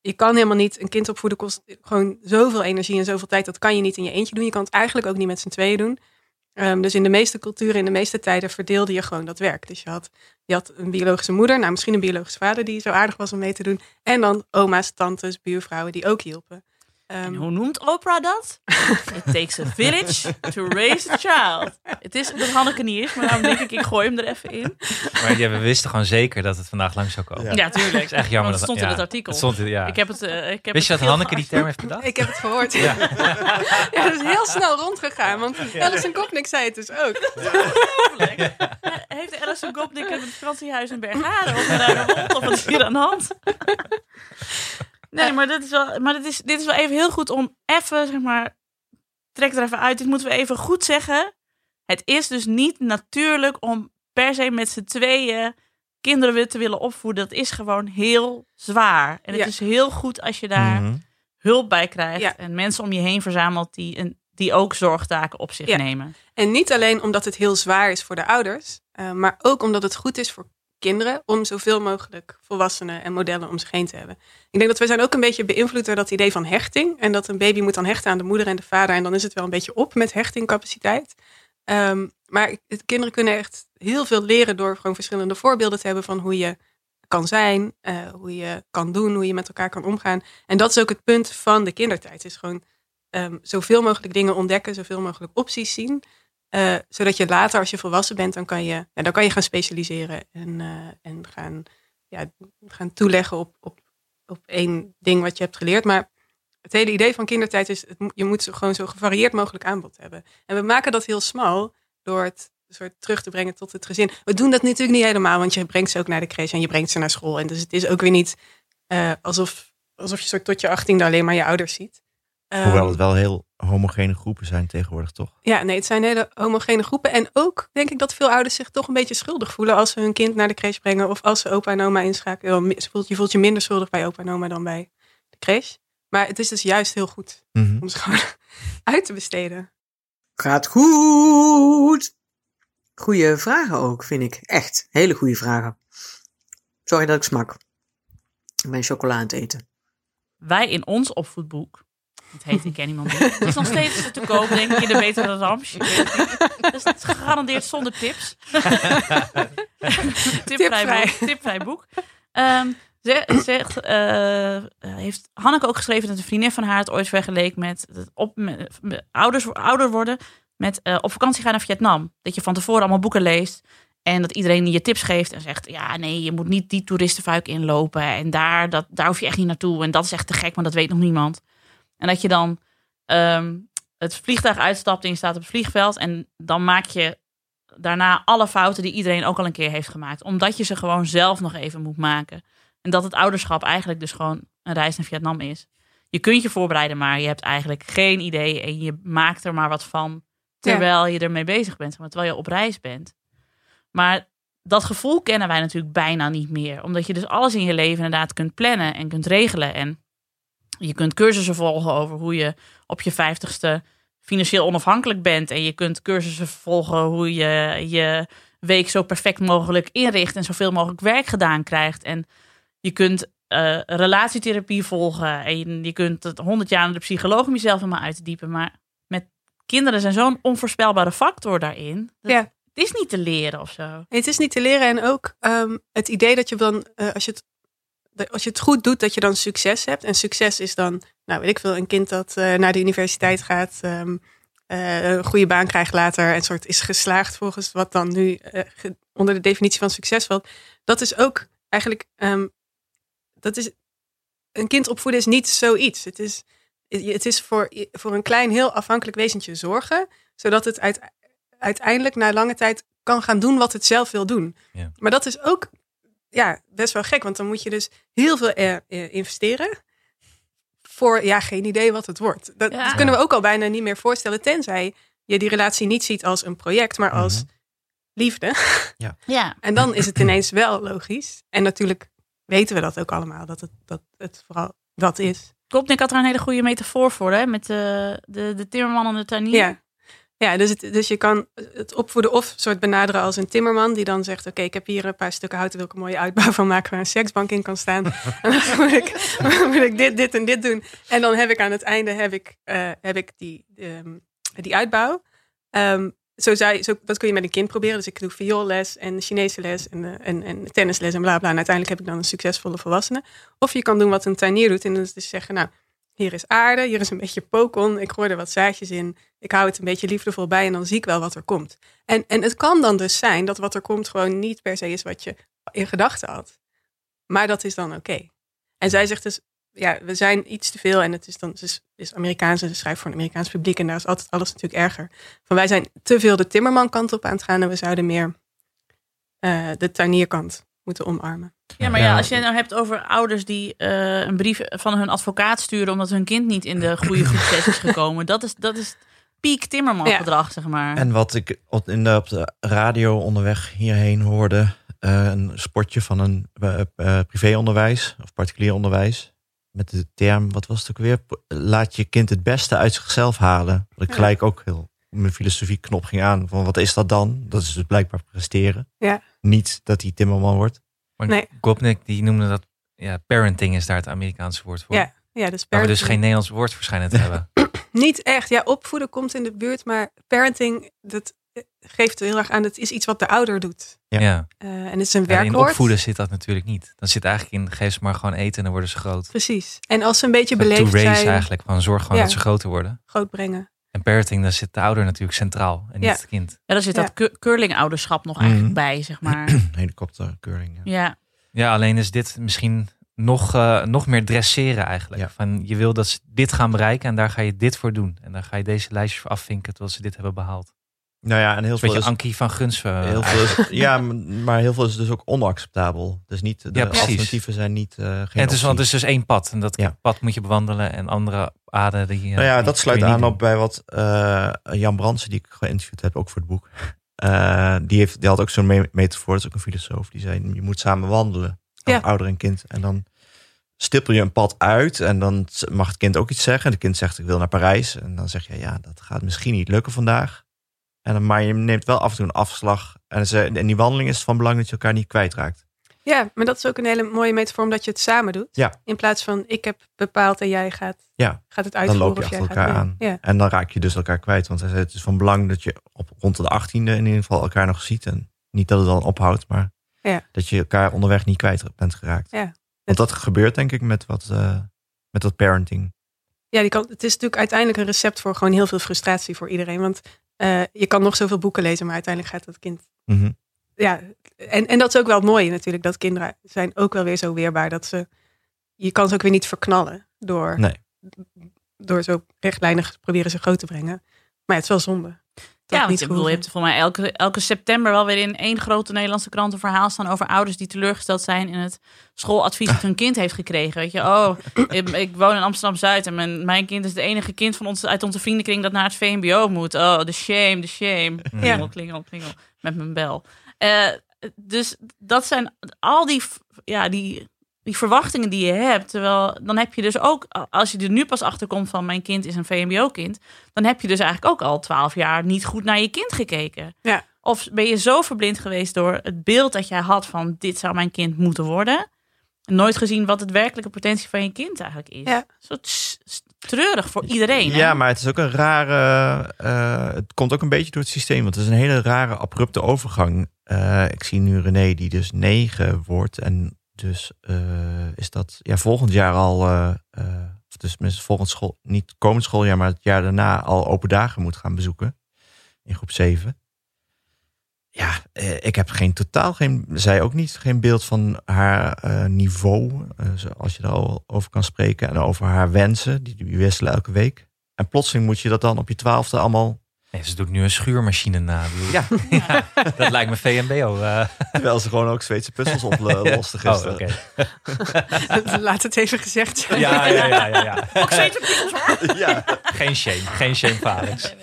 je kan helemaal niet, een kind opvoeden kost gewoon zoveel energie en zoveel tijd. Dat kan je niet in je eentje doen. Je kan het eigenlijk ook niet met z'n tweeën doen. Ehm, dus in de meeste culturen, in de meeste tijden verdeelde je gewoon dat werk. Dus je had, je had een biologische moeder, nou misschien een biologische vader die zo aardig was om mee te doen. En dan oma's, tantes, buurvrouwen die ook hielpen. Ehm, En hoe noemt Oprah dat? (laughs) It takes a village to raise a child. Het is dat Hanneke niet is, maar daarom denk ik, ik gooi hem er even in. Maar ja, we wisten gewoon zeker dat het vandaag lang zou komen. Ja. Ja, tuurlijk. Het is echt jammer Want het dat stond in ja, het artikel. Het stond in, ja. Ik heb het, eh, ik heb Wist je het dat Hanneke die term heeft bedacht? ik heb het gehoord. Ja. (laughs) ja, dat is heel snel rondgegaan. Want Alison Kopnik zei het dus ook. Ongelooflijk. Heeft Alison Gopnik een vakantiehuis in Bergharen of een hond of wat is hier aan de hand? Nee, maar, dit is, wel, maar dit, is, dit is wel even heel goed om even, zeg maar, trek er even uit. Dit moeten we even goed zeggen. Het is dus niet natuurlijk om per se met z'n tweeën kinderen weer te willen opvoeden. Dat is gewoon heel zwaar. En het Ja. is heel goed als je daar Mhm. hulp bij krijgt. Ja. En mensen om je heen verzamelt die, een, die ook zorgtaken op zich Ja. nemen. En niet alleen omdat het heel zwaar is voor de ouders, eh, maar ook omdat het goed is voor kinderen om zoveel mogelijk volwassenen en modellen om zich heen te hebben. Ik denk dat we zijn ook een beetje beïnvloed door dat idee van hechting. En dat een baby moet dan hechten aan de moeder en de vader. En dan is het wel een beetje op met hechtingcapaciteit. Ehm, maar kinderen kunnen echt heel veel leren door gewoon verschillende voorbeelden te hebben van hoe je kan zijn, eh, hoe je kan doen, hoe je met elkaar kan omgaan. En dat is ook het punt van de kindertijd. Is gewoon ehm, zoveel mogelijk dingen ontdekken, zoveel mogelijk opties zien. Eh, zodat je later, als je volwassen bent, dan kan je, dan kan je gaan specialiseren en, eh, en gaan, ja, gaan toeleggen op, op, op één ding wat je hebt geleerd. Maar het hele idee van kindertijd is, je moet gewoon zo gevarieerd mogelijk aanbod hebben. En we maken dat heel smal door het soort terug te brengen tot het gezin. We doen dat natuurlijk niet helemaal, want je brengt ze ook naar de crash en je brengt ze naar school. En dus het is ook weer niet eh, alsof, alsof je tot je achttiende alleen maar je ouders ziet. Hoewel het wel heel homogene groepen zijn tegenwoordig, toch? ja, nee, het zijn hele homogene groepen. En ook denk ik dat veel ouders zich toch een beetje schuldig voelen als ze hun kind naar de crash brengen. Of als ze opa en oma inschakelen. Je voelt, je voelt je minder schuldig bij opa en oma dan bij de crash. Maar het is dus juist heel goed Mhm. om ze gewoon (laughs) uit te besteden. Gaat goed. Goeie vragen ook, vind ik. Echt, hele goede vragen. Sorry dat ik smak. Ik ben chocola aan het eten. wij in ons opvoedboek. Het heet Ik ken iemand die. Het is nog steeds te koop, denk ik, in de betere Rams. Ik weet het niet. Dus het is gegarandeerd zonder tips. (laughs) tipvrij boek. Tipvrij boek. Ze, zegt, eh, heeft Hanneke ook geschreven dat een vriendin van haar het ooit vergeleek met, het op, met, met ouders, ouder worden met eh, op vakantie gaan naar Vietnam. Dat je van tevoren allemaal boeken leest en dat iedereen je tips geeft en zegt, ja nee, je moet niet die toeristenfuik inlopen en daar, dat, daar hoef je echt niet naartoe en dat is echt te gek, maar dat weet nog niemand. En dat je dan ehm, het vliegtuig uitstapt en je staat op het vliegveld en dan maak je daarna alle fouten die iedereen ook al een keer heeft gemaakt. Omdat je ze gewoon zelf nog even moet maken. En dat het ouderschap eigenlijk dus gewoon een reis naar Vietnam is. Je kunt je voorbereiden, maar je hebt eigenlijk geen idee. En je maakt er maar wat van terwijl je ermee bezig bent. Terwijl je op reis bent. Maar dat gevoel kennen wij natuurlijk bijna niet meer. Omdat je dus alles in je leven inderdaad kunt plannen en kunt regelen. En je kunt cursussen volgen over hoe je op je vijftigste financieel onafhankelijk bent. En je kunt cursussen volgen hoe je je week zo perfect mogelijk inricht en zoveel mogelijk werk gedaan krijgt. En je kunt uh, relatietherapie volgen en je, je kunt het honderd jaar naar de psycholoog om jezelf helemaal uit te diepen. Maar met kinderen zijn zo'n onvoorspelbare factor daarin. Dat, Ja. Het is niet te leren of zo. Het is niet te leren en ook ehm, het idee dat je dan, eh, als, je het, als je het goed doet, dat je dan succes hebt. En succes is dan, nou weet ik veel, een kind dat eh, naar de universiteit gaat, ehm, eh, een goede baan krijgt later en soort is geslaagd volgens wat dan nu eh, onder de definitie van succes valt. Dat is ook eigenlijk, ehm, dat is, een kind opvoeden is niet zoiets. Het is, het is voor, voor een klein, heel afhankelijk wezentje zorgen, zodat het uit, uiteindelijk na lange tijd kan gaan doen wat het zelf wil doen. Ja. Maar dat is ook ja, best wel gek, want dan moet je dus heel veel eh, eh, investeren voor ja, geen idee wat het wordt. Dat, Ja. dat kunnen we ook al bijna niet meer voorstellen, tenzij je die relatie niet ziet als een project, maar als liefde. (laughs) Ja, En dan is het ineens wel logisch. En natuurlijk weten we dat ook allemaal, dat het, dat het vooral dat is. Kopnik had er een hele goede metafoor voor, hè? Met de, de, de timmerman en de tuinier. Ja. Ja, dus, het, dus je kan het opvoeden of soort benaderen als een timmerman die dan zegt: Oké, ik heb hier een paar stukken hout, daar wil ik een mooie uitbouw van maken waar een seksbank in kan staan. (laughs) en dan moet ik, moet ik dit, dit en dit doen. En dan heb ik aan het einde heb ik, eh, heb ik die, ehm, die uitbouw. Ehm, zo zei, zo, dat kun je met een kind proberen. Dus ik doe vioolles en Chinese les en, eh, en, en tennisles en bla bla. En uiteindelijk heb ik dan een succesvolle volwassene. Of je kan doen wat een tuinier doet en dus zeggen: Nou, hier is aarde, hier is een beetje pokon. Ik gooi er wat zaadjes in. Ik hou het een beetje liefdevol bij en dan zie ik wel wat er komt. En, en het kan dan dus zijn dat wat er komt gewoon niet per se is wat je in gedachten had. Maar dat is dan oké. En zij zegt dus, ja, we zijn iets te veel. En het is dan, is, is Amerikaans en ze schrijft voor een Amerikaans publiek. En daar is altijd alles natuurlijk erger. Van wij zijn te veel de timmerman kant op aan het gaan. En we zouden meer eh, de tuinierkant moeten omarmen. Ja, maar ja, als je het nou hebt over ouders die eh, een brief van hun advocaat sturen omdat hun kind niet in de goede groepsles is gekomen, dat is, dat is piek Timmerman Ja. gedrag, zeg maar. En wat ik op, in de, op de radio onderweg hierheen hoorde, eh, een spotje van een eh, eh, privéonderwijs of particulier onderwijs. Met de term, wat was het ook weer? Laat je kind het beste uit zichzelf halen. Wat ik Ja. gelijk ook heel mijn filosofie knop ging aan. Van wat is dat dan? Dat is dus blijkbaar presteren. Ja. Niet dat hij timmerman wordt. Maar Nee. Gopnik die noemde dat, ja, parenting is daar het Amerikaanse woord voor. Ja, ja dus Waar we dus geen Nederlands woord waarschijnlijk (laughs) hebben. Niet echt. Ja, opvoeden komt in de buurt. Maar parenting, dat geeft heel erg aan. Het is iets wat de ouder doet. Ja. Ja. Eh, en het is een Ja, in werkwoord. opvoeden zit dat natuurlijk niet. Dan zit eigenlijk in, geef ze maar gewoon eten en dan worden ze groot. Precies. En als ze een beetje To beleefd raise zijn, eigenlijk, van zorg gewoon Ja. dat ze groter worden. grootbrengen. En parenting, daar zit de ouder natuurlijk centraal en niet Ja. het kind. Ja, daar zit Ja. dat cu- curling-ouderschap nog eigenlijk Mhm. bij, zeg maar. (clears throat) Helikopterkeuring. Ja. Ja, Ja, alleen is dit misschien nog, eh, nog meer dresseren eigenlijk. Ja. Van, je wil dat ze dit gaan bereiken en daar ga je dit voor doen. En dan ga je deze lijstjes voor afvinken tot ze dit hebben behaald. Nou ja, en heel Een veel beetje is, Ankie van Guns. heel veel is, (laughs) ja, maar heel veel is dus ook onacceptabel. Dus niet, de Ja, alternatieven zijn niet. eh geen en het is, want het is dus één pad. En dat Ja. pad moet je bewandelen. En andere aden die... eh, Nou ja, die dat sluit aan op bij wat eh, Jan Brandsen, die ik geïnterviewd heb, ook voor het boek. Eh, die, heeft, die had ook zo'n me- metafoor, dat is ook een filosoof. Die zei, je moet samen wandelen, Ja. ouder en kind. En dan stippel je een pad uit en dan mag het kind ook iets zeggen. Het kind zegt, ik wil naar Parijs. En dan zeg je, ja, dat gaat misschien niet lukken vandaag. En dan, maar je neemt wel af en toe een afslag. En, ze, en die wandeling is van belang dat je elkaar niet kwijtraakt. Ja, maar dat is ook een hele mooie metafoor omdat je het samen doet. Ja. In plaats van ik heb bepaald en jij gaat, Ja, gaat het dan uitvoeren. loop je achter elkaar aan. Ja. En dan raak je dus elkaar kwijt. Want het is van belang dat je op rond de 18e in ieder geval elkaar nog ziet. En niet dat het dan ophoudt, maar Ja. dat je elkaar onderweg niet kwijt bent geraakt. Ja. Want dat gebeurt denk ik met wat, eh, met dat parenting. Ja, die kan, het is natuurlijk uiteindelijk een recept voor gewoon heel veel frustratie voor iedereen. Want eh, je kan nog zoveel boeken lezen, maar uiteindelijk gaat dat kind. Mhm. Ja, en, en dat is ook wel het mooie natuurlijk. Dat kinderen zijn ook wel weer zo weerbaar dat ze. Je kan ze ook weer niet verknallen door, Nee. door zo rechtlijnig proberen ze groot te brengen. Maar het is wel zonde. Ja, want niet ik bedoel, je hebt voor mij elke, elke september wel weer in één grote Nederlandse krant een verhaal staan over ouders die teleurgesteld zijn in het schooladvies dat hun kind heeft gekregen. Weet je, oh, ik, ik woon in Amsterdam Zuid en mijn, mijn kind is het enige kind van ons, uit onze vriendenkring dat naar het VMBO moet. Oh, de shame, de shame. Klingel, klingel, klingel. Met mijn bel. Eh, dus dat zijn al die, ja, die, die verwachtingen die je hebt. Terwijl dan heb je dus ook, als je er nu pas achter komt van mijn kind is een VMBO-kind, dan heb je dus eigenlijk ook al twaalf jaar niet goed naar je kind gekeken. Ja. Of ben je zo verblind geweest door het beeld dat jij had van dit zou mijn kind moeten worden. En nooit gezien wat het werkelijke potentie van je kind eigenlijk is. Ja. Zo treurig voor iedereen. hè? Ja, maar het is ook een rare. eh, het komt ook een beetje door het systeem. Want het is een hele rare, abrupte overgang. Eh, ik zie nu René, die dus negen wordt. En dus eh, is dat ja, volgend jaar al. eh, eh, of dus tenminste volgend school. Niet komend schooljaar, maar het jaar daarna al open dagen moet gaan bezoeken. In groep 7. Ja, ik heb geen totaal geen. Zij ook niet. Geen beeld van haar niveau. als je daar al over kan spreken. En over haar wensen. Die, die wisselen elke week. En plotseling moet je dat dan op je twaalfde allemaal. Nee, ze doet nu een schuurmachine na. Bedoel, (laughs) Ja, Dat lijkt me VMBO. eh. terwijl ze gewoon ook Zweedse puzzels oplosten Oh, gisteren. oké. (laughs) Laat het even gezegd zijn. Ja, ja, ja, ja, ja. Ook piemels, hoor. (laughs) ja. Geen shame. Geen shame voor Alex.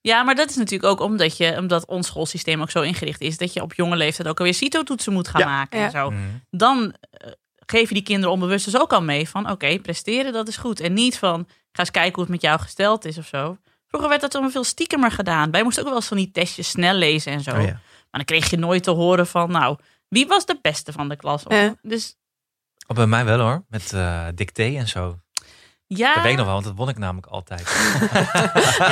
Ja, maar dat is natuurlijk ook omdat, je, omdat ons schoolsysteem ook zo ingericht is dat je op jonge leeftijd ook alweer CITO-toetsen moet gaan Ja. maken Ja. en zo. Mhm. Dan eh, geef je die kinderen onbewust dus ook al mee van oké, presteren dat is goed. En niet van ga eens kijken hoe het met jou gesteld is of zo. Vroeger werd dat allemaal veel stiekemer gedaan. Wij moesten ook wel eens van die testjes snel lezen en zo. Oh, ja. Maar dan kreeg je nooit te horen van nou, wie was de beste van de klas? Ja. Dus Oh, bij mij wel hoor. Met eh dicté en zo. ja, Dat weet ik nog wel, want dat won ik namelijk altijd. (laughs)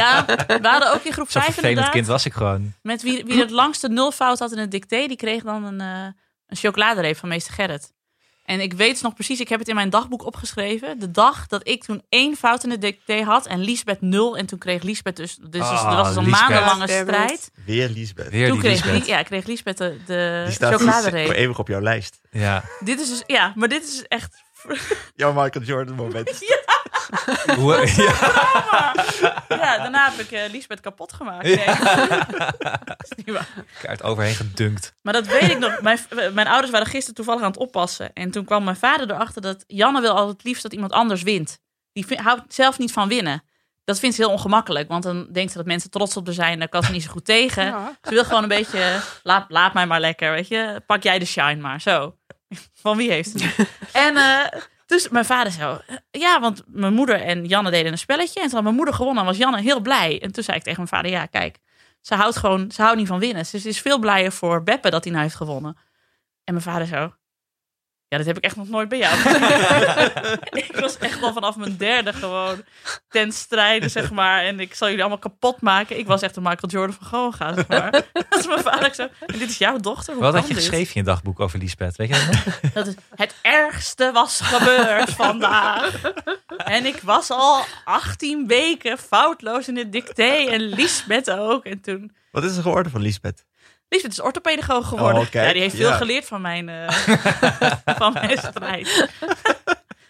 ja, we hadden ook in groep Zo'n 5 vervelend inderdaad. kind was ik gewoon. Met wie, wie het langste nulfout had in het dicté, die kreeg dan een, eh een chocoladereep van meester Gerrit. En ik weet het nog precies, ik heb het in mijn dagboek opgeschreven. De dag dat ik toen één fout in het dicté had en Liesbeth nul. En toen kreeg Liesbeth dus, dus Ah, er was dus een Liesbeth. maandenlange strijd. Weer Lisbeth. Weer Toen kreeg, Lisbeth. Lie- ja, kreeg Liesbeth de, de Die staat voor chocoladereep. eeuwig op jouw lijst. Ja. Dit is dus, ja, maar dit is echt... (laughs) Jouw Michael Jordan moment. (laughs) Hoe, (laughs) ja. Ja, daarna heb ik eh Liesbeth kapot gemaakt. Nee. (laughs) Dat is niet waar. Kaart overheen gedunkt. Maar dat weet ik nog. Mijn, mijn ouders waren gisteren toevallig aan het oppassen. En toen kwam mijn vader erachter dat Janne wil altijd het liefst dat iemand anders wint. Die houdt zelf niet van winnen. Dat vindt ze heel ongemakkelijk. Want dan denkt ze dat mensen trots op haar zijn. Daar kan ze niet zo goed tegen. Ja. Ze wil gewoon een beetje, laat, laat mij maar lekker, weet je. Pak jij de shine maar, zo. Van wie heeft het? (laughs) En eh, dus mijn vader zo, ja, want mijn moeder en Janne deden een spelletje. En toen had mijn moeder gewonnen en was Janne heel blij. En toen zei ik tegen mijn vader, ja, kijk, ze houdt gewoon, ze houdt niet van winnen. Ze is veel blijer voor Beppe dat hij nou heeft gewonnen. En mijn vader zo, ja, dat heb ik echt nog nooit bij jou. (laughs) ik was echt al vanaf mijn derde gewoon ten strijde, zeg maar. En ik zal jullie allemaal kapot maken. Ik was echt een Michael Jordan van Goga, zeg maar. (laughs) dat is mijn vader zo. En dit is jouw dochter? Hoe Wat had je dit? geschreven in je dagboek over Lisbeth? Weet je dat nog? (laughs) Dat is, het ergste was gebeurd vandaag. En ik was al 18 weken foutloos in het dicté. En Liesbeth ook. En toen... Wat is er geworden van Lisbeth? Liesbeth is orthopedagoog geworden. Oh, ja, die heeft veel ja. geleerd van mijn, eh, (laughs) van mijn strijd. (laughs)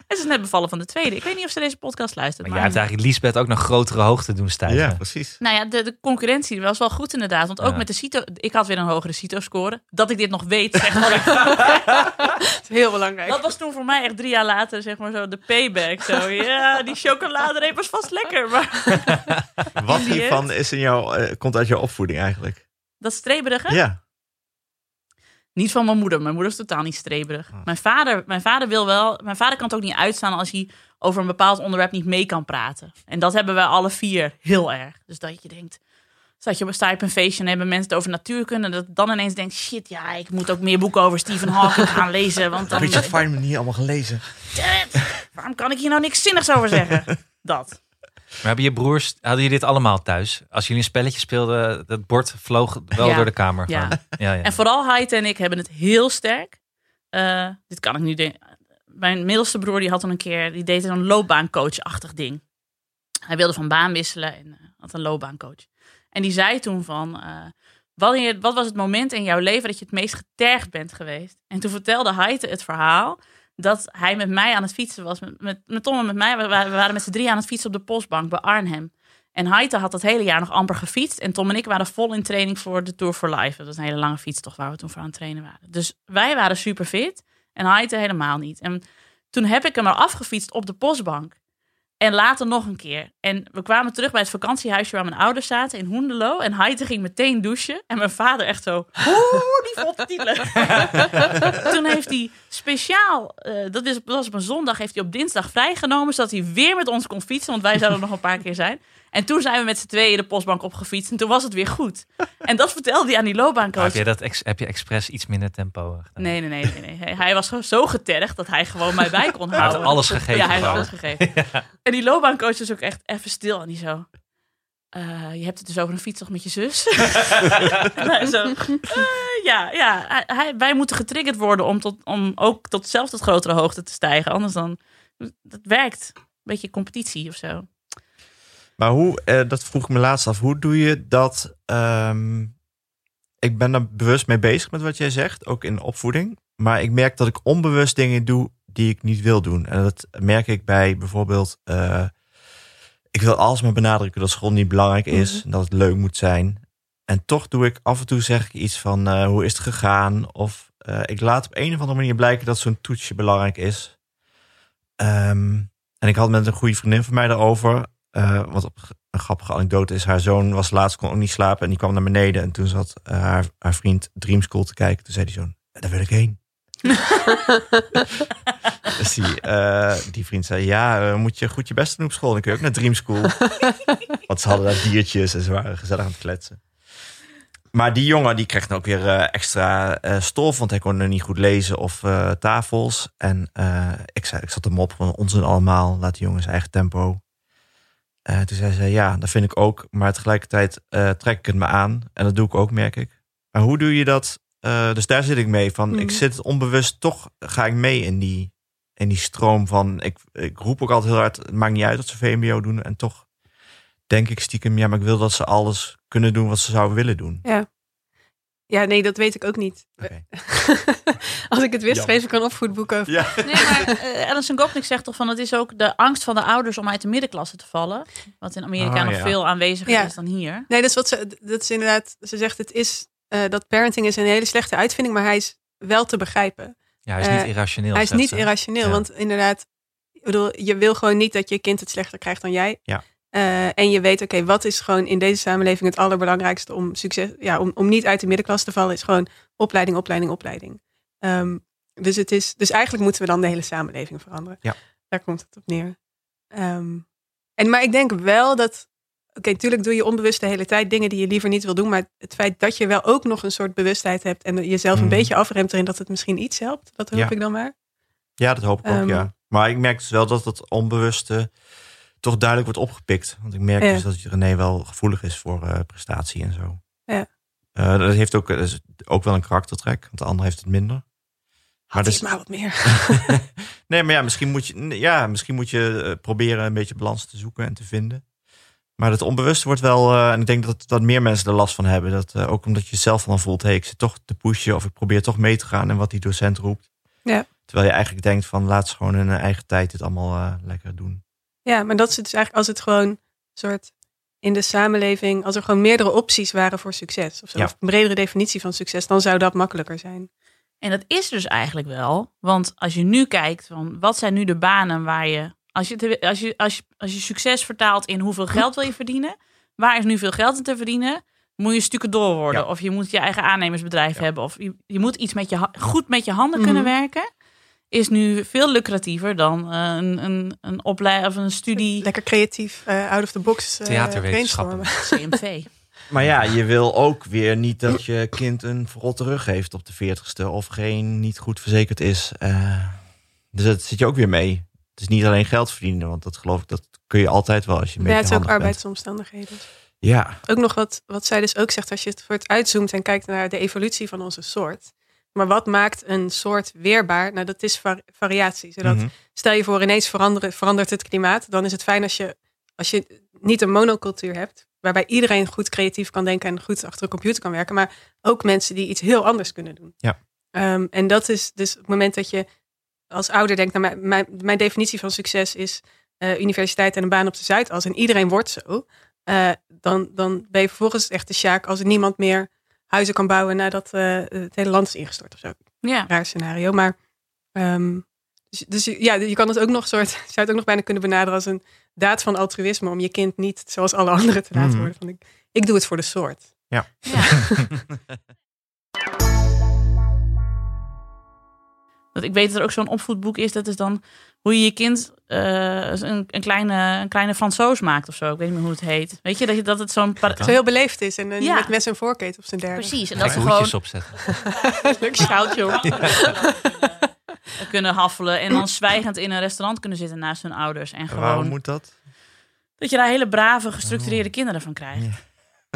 en ze is net bevallen van de tweede. Ik weet niet of ze deze podcast luistert. Maar Maar, jij hebt eigenlijk Lisbeth ook naar grotere hoogte doen stijgen. Ja, precies. Nou ja, de, de concurrentie was wel goed inderdaad. Want ook Ja. met de CITO... Ik had weer een hogere CITO-score. Dat ik dit nog weet, wel (laughs) echt Dat is heel belangrijk. Dat was toen voor mij echt drie jaar later, zeg maar zo, de payback. Zo, ja, die chocoladereep was vast lekker. Maar Wat hiervan is in jouw, eh, komt uit jouw opvoeding eigenlijk? Dat streberige? Ja. Niet van mijn moeder. Mijn moeder is totaal niet streberig. Mijn, vader, mijn vader wil wel... Mijn vader kan het ook niet uitstaan als hij over een bepaald onderwerp niet mee kan praten. En dat hebben wij alle vier heel erg. Dus dat je denkt... Zat je, sta je op een feestje en hebben mensen het over natuurkunde. En dat dan ineens denkt, shit, ja, ik moet ook meer boeken over Stephen Hawking gaan lezen. Want dan, Richard Feynman niet allemaal gelezen. Damn waarom kan ik hier nou niks zinnigs over zeggen? (laughs) Dat. Maar hebben je broers, hadden jullie dit allemaal thuis? Als jullie een spelletje speelden, dat bord vloog wel Ja. door de kamer. Ja. ja, ja. En vooral Haite en ik hebben het heel sterk. eh, dit kan ik nu denken. Mijn middelste broer die had dan een keer, die deed een loopbaancoach-achtig ding. Hij wilde van baan wisselen en eh, had een loopbaancoach. En die zei toen van, eh, wanneer, wat was het moment in jouw leven dat je het meest getergd bent geweest? En toen vertelde Heite het verhaal dat hij met mij aan het fietsen was. Met, met, Tom en met mij, we, waren- we waren met z'n drie aan het fietsen op de postbank bij Arnhem. En Heite had dat hele jaar nog amper gefietst. En Tom en ik waren vol in training voor de Tour for Life. Dat was een hele lange fietstocht waar we toen voor aan het trainen waren. Dus wij waren super fit en Heite helemaal niet. En toen heb ik hem er afgefietst op de postbank. En later nog een keer. En we kwamen terug bij het vakantiehuisje waar mijn ouders zaten in Hoendelo. En Heite ging meteen douchen. En mijn vader echt zo, oeh, die leuk. (laughs) Toen heeft hij speciaal, eh, dat, is, dat was op een zondag, heeft hij op dinsdag vrijgenomen. Zodat hij weer met ons kon fietsen. Want wij zouden nog een paar keer zijn. En toen zijn we met z'n tweeën de postbank opgefietst. En toen was het weer goed. En dat vertelde hij aan die loopbaancoach. heb, je dat ex- heb je expres iets minder tempo gedaan? Nee, nee, nee, nee, nee. Hij- was gewoon zo getergd dat hij gewoon mij bij kon Hij had houden. alles gegeven Ja, hij had gewoon. alles gegeven. (laughs) En die loopbaancoach was ook echt even stil. En die zo... eh, je hebt het dus over een fietstocht met je zus. (laughs) En zo, eh, ja, ja hij- wij moeten getriggerd worden om, tot, om ook tot zelf tot grotere hoogte te stijgen. Anders dan... Dat werkt. Een beetje competitie of zo. Maar hoe, eh, dat vroeg ik me laatst af, hoe doe je dat? ehm, ik ben er bewust mee bezig met wat jij zegt, ook in de opvoeding. Maar ik merk dat ik onbewust dingen doe die ik niet wil doen. En dat merk ik bij bijvoorbeeld, eh, ik wil alsmaar benadrukken dat school niet belangrijk is. en dat het leuk moet zijn. En toch doe ik af en toe zeg ik iets van, eh, hoe is het gegaan? Of ik laat op een of andere manier blijken dat zo'n toetsje belangrijk is. Ehm, en ik had met een goede vriendin van mij daarover. Eh, wat een grappige anekdote is, haar zoon was laatst kon ook niet slapen en die kwam naar beneden. En toen zat eh, haar, haar vriend Dream School te kijken. Toen zei die zoon, "Eh, daar wil ik heen. (laughs) dus die, eh, die vriend zei, ja, moet je goed je best doen op school. Dan kun je ook naar Dream School. (laughs) Want ze hadden daar diertjes en ze waren gezellig aan het kletsen. Maar die jongen die kreeg dan ook weer extra stof, want hij kon er niet goed lezen of tafels. En ik, zei, ik zat hem op van onzin allemaal, laat die jongen zijn eigen tempo. Eh, toen zei ze, ja, dat vind ik ook. Maar tegelijkertijd eh, trek ik het me aan. En dat doe ik ook, merk ik. Maar hoe doe je dat? Eh, dus daar zit ik mee. Van, Mhm. Ik zit onbewust, toch ga ik mee in die, in die stroom van... Ik, ik roep ook altijd heel hard, het maakt niet uit dat ze VMBO doen. En toch denk ik stiekem, ja, maar ik wil dat ze alles kunnen doen wat ze zouden willen doen. Ja, nee, dat weet ik ook niet. (laughs) Als ik het wist, schreef ik een opvoedboek over. Ja. Nee, maar eh, Alison Gopnik zegt toch van het is ook de angst van de ouders om uit de middenklasse te vallen. Wat in Amerika Oh, nog ja. veel aanweziger Ja. is dan hier. Nee, dat is wat ze, dat is inderdaad, ze zegt het is, eh, dat parenting is een hele slechte uitvinding, maar hij is wel te begrijpen. Ja, hij is niet Eh, irrationeel. hij is niet ze. irrationeel, Ja. want inderdaad, ik bedoel, je wil gewoon niet dat je kind het slechter krijgt dan jij. Ja. Eh, en je weet, oké, wat is gewoon in deze samenleving het allerbelangrijkste om succes, ja, om, om niet uit de middenklasse te vallen, is gewoon opleiding, opleiding, opleiding. Ehm, dus het is, dus eigenlijk moeten we dan de hele samenleving veranderen. Ja. Daar komt het op neer. Ehm, en maar ik denk wel dat, oké, natuurlijk doe je onbewust de hele tijd dingen die je liever niet wil doen, maar het feit dat je wel ook nog een soort bewustheid hebt en jezelf een Mhm. beetje afremt erin dat het misschien iets helpt, dat hoop Ja. ik dan maar. Ja, dat hoop ik ook, Ehm. ja. Maar ik merk dus wel dat het onbewuste toch duidelijk wordt opgepikt. Want ik merk Ja. dus dat René wel gevoelig is voor eh, prestatie en zo. Ja. Eh, dat heeft ook, dat is ook wel een karaktertrek, want de ander heeft het minder. Maar dus- dus maar wat meer. (laughs) nee, maar ja, misschien moet je, ja, misschien moet je eh, proberen een beetje balans te zoeken en te vinden. Maar het onbewuste wordt wel, eh, en ik denk dat, dat meer mensen er last van hebben. Dat, eh, ook omdat je zelf dan voelt, hey, ik zit toch te pushen of ik probeer toch mee te gaan in wat die docent roept. Ja. Terwijl je eigenlijk denkt van laat ze gewoon in hun eigen tijd dit allemaal eh, lekker doen. Ja, maar dat is het dus eigenlijk als het gewoon soort in de samenleving, als er gewoon meerdere opties waren voor succes, of, zo, Ja. of een bredere definitie van succes, dan zou dat makkelijker zijn. En dat is dus eigenlijk wel. Want als je nu kijkt van wat zijn nu de banen waar je. Als je, als je, als je, als je succes vertaalt in hoeveel geld wil je (laughs) verdienen. Waar is nu veel geld in te verdienen? Moet je stukken door worden. Ja. Of je moet je eigen aannemersbedrijf Ja. hebben. Of je, je moet iets met je, goed met je handen Mhm. kunnen werken. Is nu veel lucratiever dan eh, een, een, een opleiding of een studie Lekker creatief, eh, out of the box uh, Theaterwetenschappen. CMV. (laughs) Maar ja, je wil ook weer niet dat je kind een verrotte rug heeft op de 40ste of geen niet goed verzekerd is. Eh, dus dat zit je ook weer mee. Het is niet alleen geld verdienen, want dat geloof ik, dat kun je altijd wel als je een Ja, het is ook bent. arbeidsomstandigheden. Ja, Ook nog wat, wat zij dus ook zegt, als je het voor het uitzoomt en kijkt naar de evolutie van onze soort. Maar wat maakt een soort weerbaar? Nou, dat is var- variatie. Zodat, Mhm. stel je voor, ineens verandert het klimaat. Dan is het fijn als je, als je niet een monocultuur hebt. Waarbij iedereen goed creatief kan denken en goed achter een computer kan werken. Maar ook mensen die iets heel anders kunnen doen. Ja. Ehm, en dat is dus op het moment dat je als ouder denkt, nou, mijn, mijn, mijn definitie van succes is eh, universiteit en een baan op de Zuidas. En iedereen wordt zo. eh, dan, dan ben je vervolgens echt de sjaak als er niemand meer huizen kan bouwen nadat eh, het hele land is ingestort of zo. Ja. Raar scenario. Maar ehm, dus, dus ja, je kan het ook nog soort, (laughs) zou het ook nog bijna kunnen benaderen als een daad van altruïsme om je kind niet zoals alle anderen te laten Mhm. worden. Van, ik, ik doe het voor de soort. Ja. Want (laughs) ik weet dat er ook zo'n opvoedboek is. Dat is dan hoe je je kind eh, een, een, kleine, een kleine Fransoos maakt of zo. Ik weet niet meer hoe het heet. Weet je, dat, je, dat het zo'n... Zo heel beleefd is en, Ja. met mes en vork op zijn derde. Precies. En dat ze gewoon opzetten. (laughs) Leuk schaaltje op (laughs) kunnen haffelen. En dan zwijgend in een restaurant kunnen zitten naast hun ouders. En En waarom gewoon moet dat? dat je daar hele brave, gestructureerde kinderen van krijgt. Ja.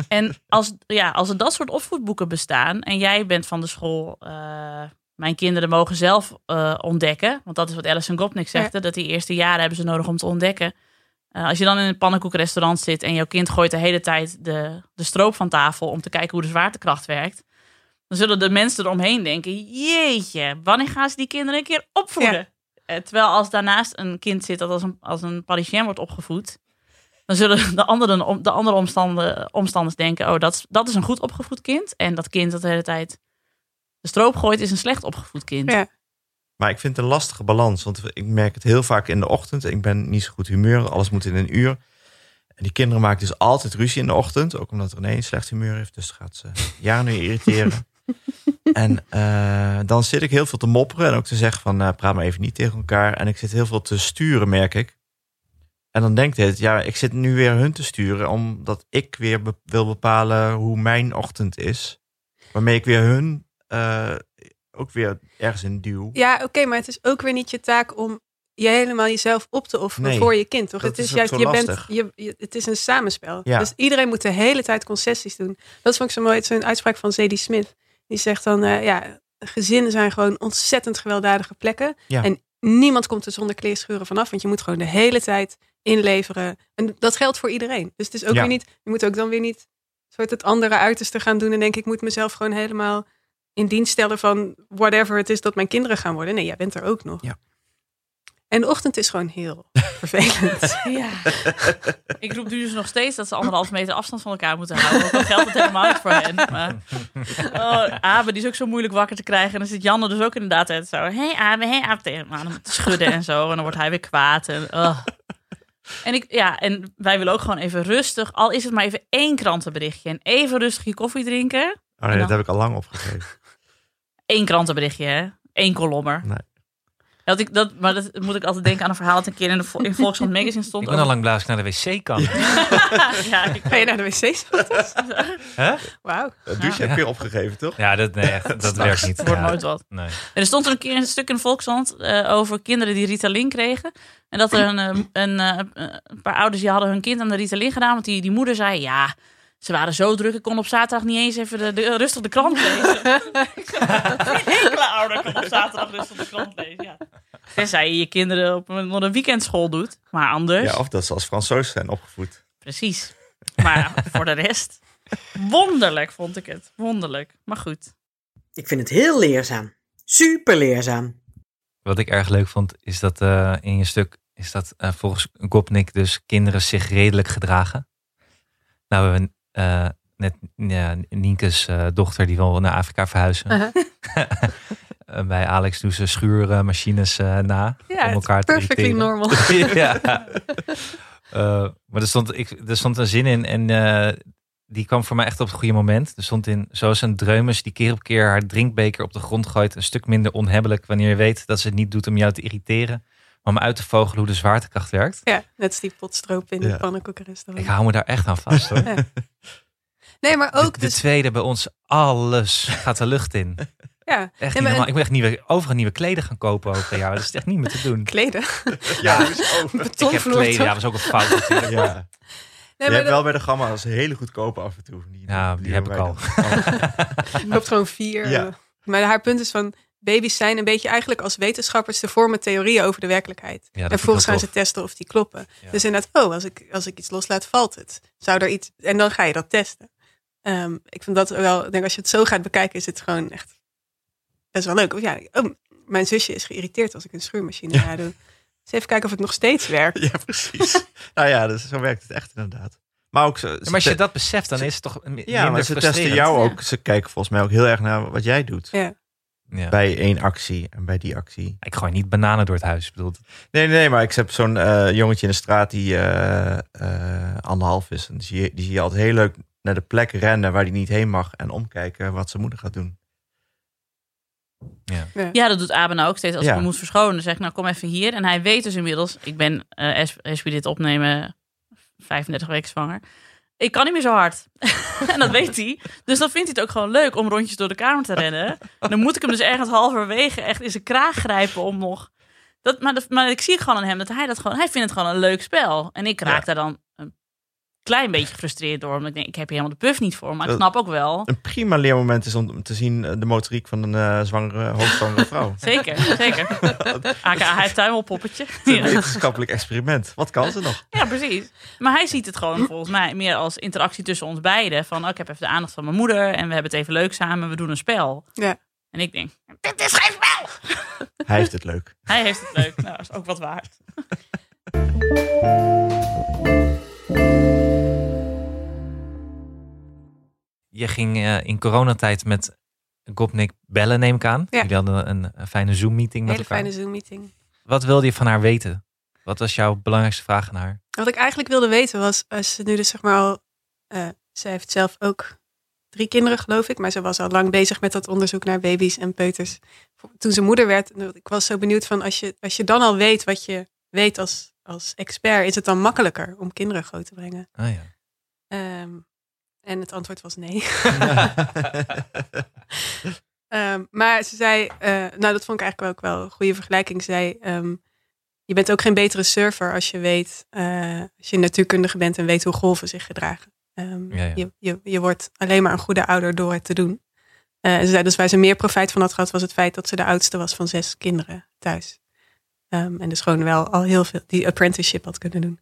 En als, ja, als er dat soort opvoedboeken bestaan en jij bent van de school, eh, mijn kinderen mogen zelf eh, ontdekken, want dat is wat Alison Gopnik zegt, dat die eerste jaren hebben ze nodig om te ontdekken. Eh, als je dan in een pannenkoekrestaurant zit en jouw kind gooit de hele tijd de, de stroop van tafel om te kijken hoe de zwaartekracht werkt, dan zullen de mensen eromheen denken, jeetje, wanneer gaan ze die kinderen een keer opvoeden? Eh, terwijl als daarnaast een kind zit dat als een, als een Parisien wordt opgevoed, dan zullen de andere, om- de andere omstanders denken: oh, dat, is- dat is een goed opgevoed kind. En dat kind dat de hele tijd de stroop gooit, is een slecht opgevoed kind. Ja. Maar ik vind het een lastige balans. Want ik merk het heel vaak in de ochtend. Ik ben niet zo goed humeur. Alles moet in een uur. En die kinderen maken dus altijd ruzie in de ochtend. Ook omdat René een slecht humeur heeft. Dus gaat ze (laughs) jaren nu irriteren. en eh, dan zit ik heel veel te mopperen. En ook te zeggen van eh, praat maar even niet tegen elkaar. En ik zit heel veel te sturen, merk ik. En dan denkt het, ja, ik zit nu weer hun te sturen. Omdat ik weer be- wil bepalen hoe mijn ochtend is. Waarmee ik weer hun eh, ook weer ergens in duw. Ja, oké, maar het is ook weer niet je taak om je helemaal jezelf op te offeren Nee, voor je kind. Toch? Het is juist, je bent, je, je- het is een samenspel. Ja. Dus iedereen moet de hele tijd concessies doen. Dat vond ik zo mooi. Een uitspraak van Zadie Smith. Die zegt dan, eh, ja, gezinnen zijn gewoon ontzettend gewelddadige plekken. Ja. En niemand komt er zonder kleerscheuren vanaf. Want je moet gewoon de hele tijd inleveren. En dat geldt voor iedereen. Dus het is ook Ja. weer niet, je moet ook dan weer niet soort het andere uiterste gaan doen. En denken, ik moet mezelf gewoon helemaal in dienst stellen van whatever het is dat mijn kinderen gaan worden. Nee, jij bent er ook nog. Ja. En de ochtend is gewoon heel (laughs) vervelend. Ja. (laughs) Ik roep nu dus nog steeds dat ze anderhalf meter afstand van elkaar moeten houden. Ook al geldt het helemaal niet voor hen. Maar, oh, Abe, die is ook zo moeilijk wakker te krijgen. En dan zit Janne dus ook inderdaad het zo. Hey Abe, hey Abe. tegen hem aan te schudden en zo. En dan wordt hij weer kwaad. En, oh. en, ik, ja, en wij willen ook gewoon even rustig. Al is het maar even één krantenberichtje. En even rustig je koffie drinken. Oh nee, dat heb ik al lang opgegeven. Eén krantenberichtje, hè? Eén kolommer. Nee. Dat ik, dat, maar dat moet ik altijd denken aan een verhaal dat een keer in, de, in Volkskrant Magazine stond. Ik ben al lang blij als ik naar de wc kan. ja, (laughs) ik Ga je naar de wc? Hè? Wauw. Dat douche heb je opgegeven, toch? Ja, dat, nee, echt, dat werkt niet. wordt Ja, nooit wat. Nee. En er stond er een keer een stuk in de Volkskrant eh, over kinderen die Ritalin kregen. En dat er een, eh, een, eh, een paar ouders die hadden hun kind aan de Ritalin gedaan. Want die, die moeder zei, ja, ze waren zo druk. Ik kon op zaterdag niet eens even de, de- rustig de krant lezen. (laughs) Enkele ouder kon op zaterdag rustig de krant lezen, ja. Tenzij je je kinderen op een, op een weekendschool doet. Maar anders, Ja, of dat ze als Fransoos zijn opgevoed. precies. Maar (laughs) voor de rest, wonderlijk vond ik het. Wonderlijk. Maar goed. Ik vind het heel leerzaam. Super leerzaam. Wat ik erg leuk vond, is dat eh, in je stuk, is dat eh, volgens Gopnik dus kinderen zich redelijk gedragen. Nou, we hebben eh, net ja, Nienke's eh, dochter, die wil naar Afrika verhuizen. (laughs) Eh, bij Alex doen ze schuurmachines na. Ja, om elkaar te perfectly irriteren. normal. (laughs) ja. (laughs) Maar er stond, ik, er stond een zin in en die kwam voor mij echt op het goede moment. Er stond in, zoals een dreumes die keer op keer haar drinkbeker op de grond gooit. Een stuk minder onhebbelijk wanneer je weet dat ze het niet doet om jou te irriteren. Maar om uit te vogelen hoe de zwaartekracht werkt. Ja, net als die potstroop in Ja. het pannenkoekenrestaurant. Ik hou me daar echt aan vast hoor. Nee, maar ook de, de dus... tweede bij ons, alles gaat de lucht in. Ja, Echt Nee, niet maar-. Ik moet echt nieuwe, overal nieuwe kleden gaan kopen over jou. Dat is echt niet meer te doen. kleden. (laughs) Ja, (laughs) Ik heb kleden, toch? ja, dat was ook een fout natuurlijk. ja. Nee, je maar hebt dat- wel bij de gamma's hele goedkope af en toe. Die, Ja, die heb ik al. (laughs) Je loopt gewoon vier. Ja. eh, Maar haar punt is van, baby's zijn een beetje eigenlijk als wetenschappers, ze vormen theorieën over de werkelijkheid. Ja, en vervolgens gaan ze testen of die kloppen. Ja. Dus inderdaad, oh, als ik, als ik iets loslaat, valt het. Zou er iets, en dan ga je dat testen. Ehm, ik vind dat wel, ik denk als je het zo gaat bekijken, is het gewoon echt best wel leuk. Of ja, oh, mijn zusje is geïrriteerd als ik een schuurmachine Ja. ga doen. Dus even kijken of het nog steeds (laughs) werkt. Ja, precies. (laughs) nou ja, dus zo werkt het echt inderdaad. Maar ook ze, Ja, maar als je dat beseft, dan is het toch ja, maar ze testen jou Ja. ook. Ze kijken volgens mij ook heel erg naar wat jij doet. Ja. Ja. Bij één actie en bij die actie. Ik gooi niet bananen door het huis. Ik bedoel, Nee, nee, maar ik heb zo'n eh, jongetje in de straat die eh, eh, anderhalf is. En die zie, je, die zie je altijd heel leuk naar de plek rennen waar hij niet heen mag. En omkijken wat zijn moeder gaat doen. Ja, dat doet Abe nou ook steeds. Als Ja. ik hem moet verschonen, dan zeg ik nou kom even hier. En hij weet dus inmiddels, ik ben, eh als, als we dit opnemen, 35 weken zwanger. Ik kan niet meer zo hard. (laughs) en dat weet hij. Dus dan vindt hij het ook gewoon leuk om rondjes door de kamer te rennen. Dan moet ik hem dus ergens halverwege echt in zijn kraag grijpen om nog... Dat, maar, dat- maar ik zie gewoon aan hem dat hij dat gewoon... Hij vindt het gewoon een leuk spel. En ik raak Ja. daar dan klein beetje gefrustreerd door. Omdat ik denk, ik heb hier helemaal de puff niet voor. Maar ik snap ook wel... Een prima leermoment is om te zien eh, de motoriek van een eh, zwangere, hoogzwangere vrouw. (laughs) Zeker, zeker. (laughs) AKA, hij heeft tuimelpoppetje. Het is een wetenschappelijk experiment. Wat kan ze nog? Ja, precies. Maar hij ziet het gewoon volgens mij meer als interactie tussen ons beiden. Van, oh, ik heb even de aandacht van mijn moeder en we hebben het even leuk samen. We doen een spel. Ja. En ik denk, dit is geen spel! Hij heeft het leuk. Hij heeft het leuk. Nou, dat is ook wat waard. (laughs) je ging eh, in coronatijd met Gopnik bellen, neem ik aan. Ja. Jullie hadden een, een fijne Zoom-meeting met Hele elkaar. fijne Zoom-meeting. Wat wilde je van haar weten? Wat was jouw belangrijkste vraag aan haar? Wat ik eigenlijk wilde weten was, als ze nu dus zeg maar al, eh, ze heeft zelf ook drie kinderen geloof ik, maar ze was al lang bezig met dat onderzoek naar baby's en peuters. Toen ze moeder werd, ik was zo benieuwd van, als je, als je dan al weet wat je weet als, als expert, is het dan makkelijker om kinderen groot te brengen? Ah ja. Ehm, en het antwoord was nee. (laughs) Ehm, maar ze zei, eh, nou dat vond ik eigenlijk ook wel een goede vergelijking. Ze zei, ehm, je bent ook geen betere surfer als je weet, eh, als je natuurkundige bent en weet hoe golven zich gedragen. Ehm, Ja, ja. Je, je, je wordt alleen maar een goede ouder door het te doen. Eh, en ze zei dus waar ze meer profijt van had gehad, was het feit dat ze de oudste was van zes kinderen thuis. En dus gewoon wel al heel veel die apprenticeship had kunnen doen.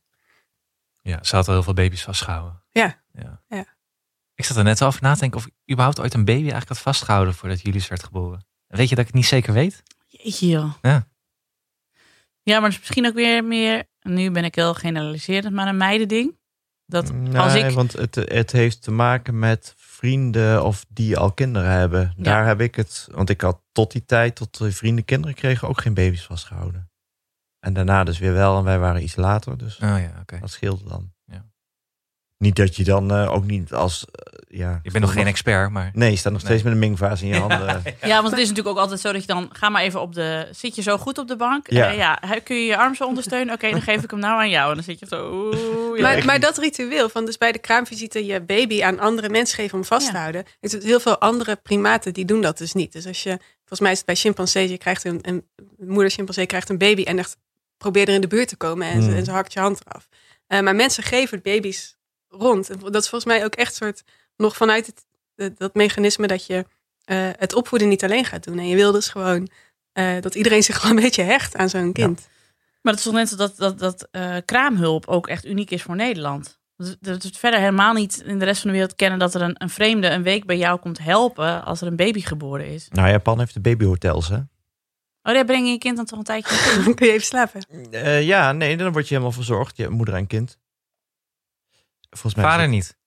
ja, ze had al heel veel baby's vastgehouden. Ja. ja. Ja. Ik zat er net al over na te denken of ik überhaupt ooit een baby eigenlijk had vastgehouden voordat Julius werd geboren. Weet je dat ik het niet zeker weet? Jeetje joh. Ja. Ja, maar het is misschien ook weer meer, nu ben ik heel generaliserend, maar een meidending. Dat Nee, als ik... want het, het heeft te maken met vrienden of die al kinderen hebben. Ja. Daar heb ik het, want ik had tot die tijd, tot de vrienden kinderen kregen, ook geen baby's vastgehouden. En daarna dus weer wel, en wij waren iets later, dus Oh ja, oké. dat scheelde dan. Niet dat je dan eh, ook niet als, eh, ja... Je bent nog geen expert, maar... Nee, je staat nog Nee. steeds met een mingvaas in je (laughs) handen. Ja, want het is natuurlijk ook altijd zo dat je dan... Ga maar even op de... Zit je zo goed op de bank? Ja. He- Kun je je arm zo ondersteunen? Oké, dan geef ik hem nou aan jou. En dan zit je zo... Oeh, ja. Maar, maar dat ritueel van dus bij de kraamvisite je baby aan andere mensen geven om vast te Ja. houden. Zijn heel veel andere primaten die doen dat dus niet. Dus als je, volgens mij is het bij chimpansees, je krijgt een, een moeder chimpansee krijgt een baby en echt probeer er in de buurt te komen en, ze, Hmm. en ze hakt je hand eraf. Eh, maar mensen geven baby's rond. En dat is volgens mij ook echt soort nog vanuit het, dat- mechanisme dat je eh, het opvoeden niet alleen gaat doen. En je wil dus gewoon eh, dat iedereen zich (laughs) gewoon een beetje hecht aan zo'n kind. Maar het is toch net zo dat, dat, dat eh, kraamhulp ook echt uniek is voor Nederland. Dat dat we het verder helemaal niet in de rest van de wereld kennen dat er een, een vreemde een week bij jou komt helpen als er een baby geboren is. nou, Japan heeft de babyhotels, hè? Oh, daar breng je je kind dan toch een tijdje (laughs) naartoe? Dan kun je even slapen. Eh, ja, nee, dan word je helemaal verzorgd. Je moeder en kind. Volgens mij Vader het- niet.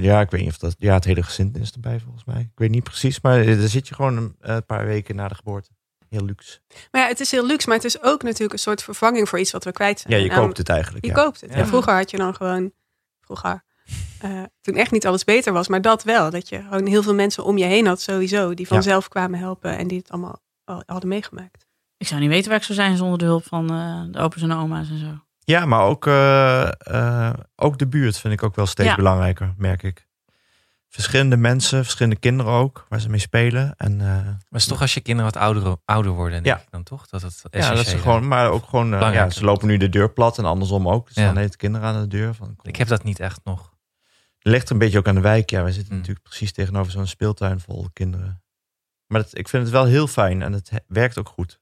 Ja, ik weet niet of dat. Ja, het hele gezin is erbij volgens mij. Ik weet niet precies, maar daar zit je gewoon een, een paar weken na de geboorte. Heel luxe. Maar ja, het is heel luxe, maar het is ook natuurlijk een soort vervanging voor iets wat we kwijt zijn. Ja, je koopt het eigenlijk. Je ja. koopt het. Ja. En vroeger had je dan gewoon, vroeger, eh, toen echt niet alles beter was, maar dat wel. Dat je gewoon heel veel mensen om je heen had sowieso, die vanzelf kwamen helpen en die het allemaal al hadden meegemaakt. Ik zou niet weten waar ik zou zijn zonder de hulp van eh, de opa's en oma's en zo. Ja, maar ook, eh, eh, ook de buurt vind ik ook wel steeds Ja. belangrijker, merk ik. Verschillende mensen, verschillende kinderen ook, waar ze mee spelen. En eh, Maar het is toch als je kinderen wat ouder, ouder worden, denk Ja. ik dan toch? Dat het ja, dat is essentieel- gewoon, maar ook gewoon, ja, Belangrijk. ze lopen nu de deur plat en andersom ook. Dus Ja. dan kinderen aan de deur. Van, kom. Ik heb dat niet echt nog. Het ligt een beetje ook aan de wijk. Ja, wij zitten Hmm. natuurlijk precies tegenover zo'n speeltuin vol kinderen. Maar ik vind het wel heel fijn en het he- werkt ook goed.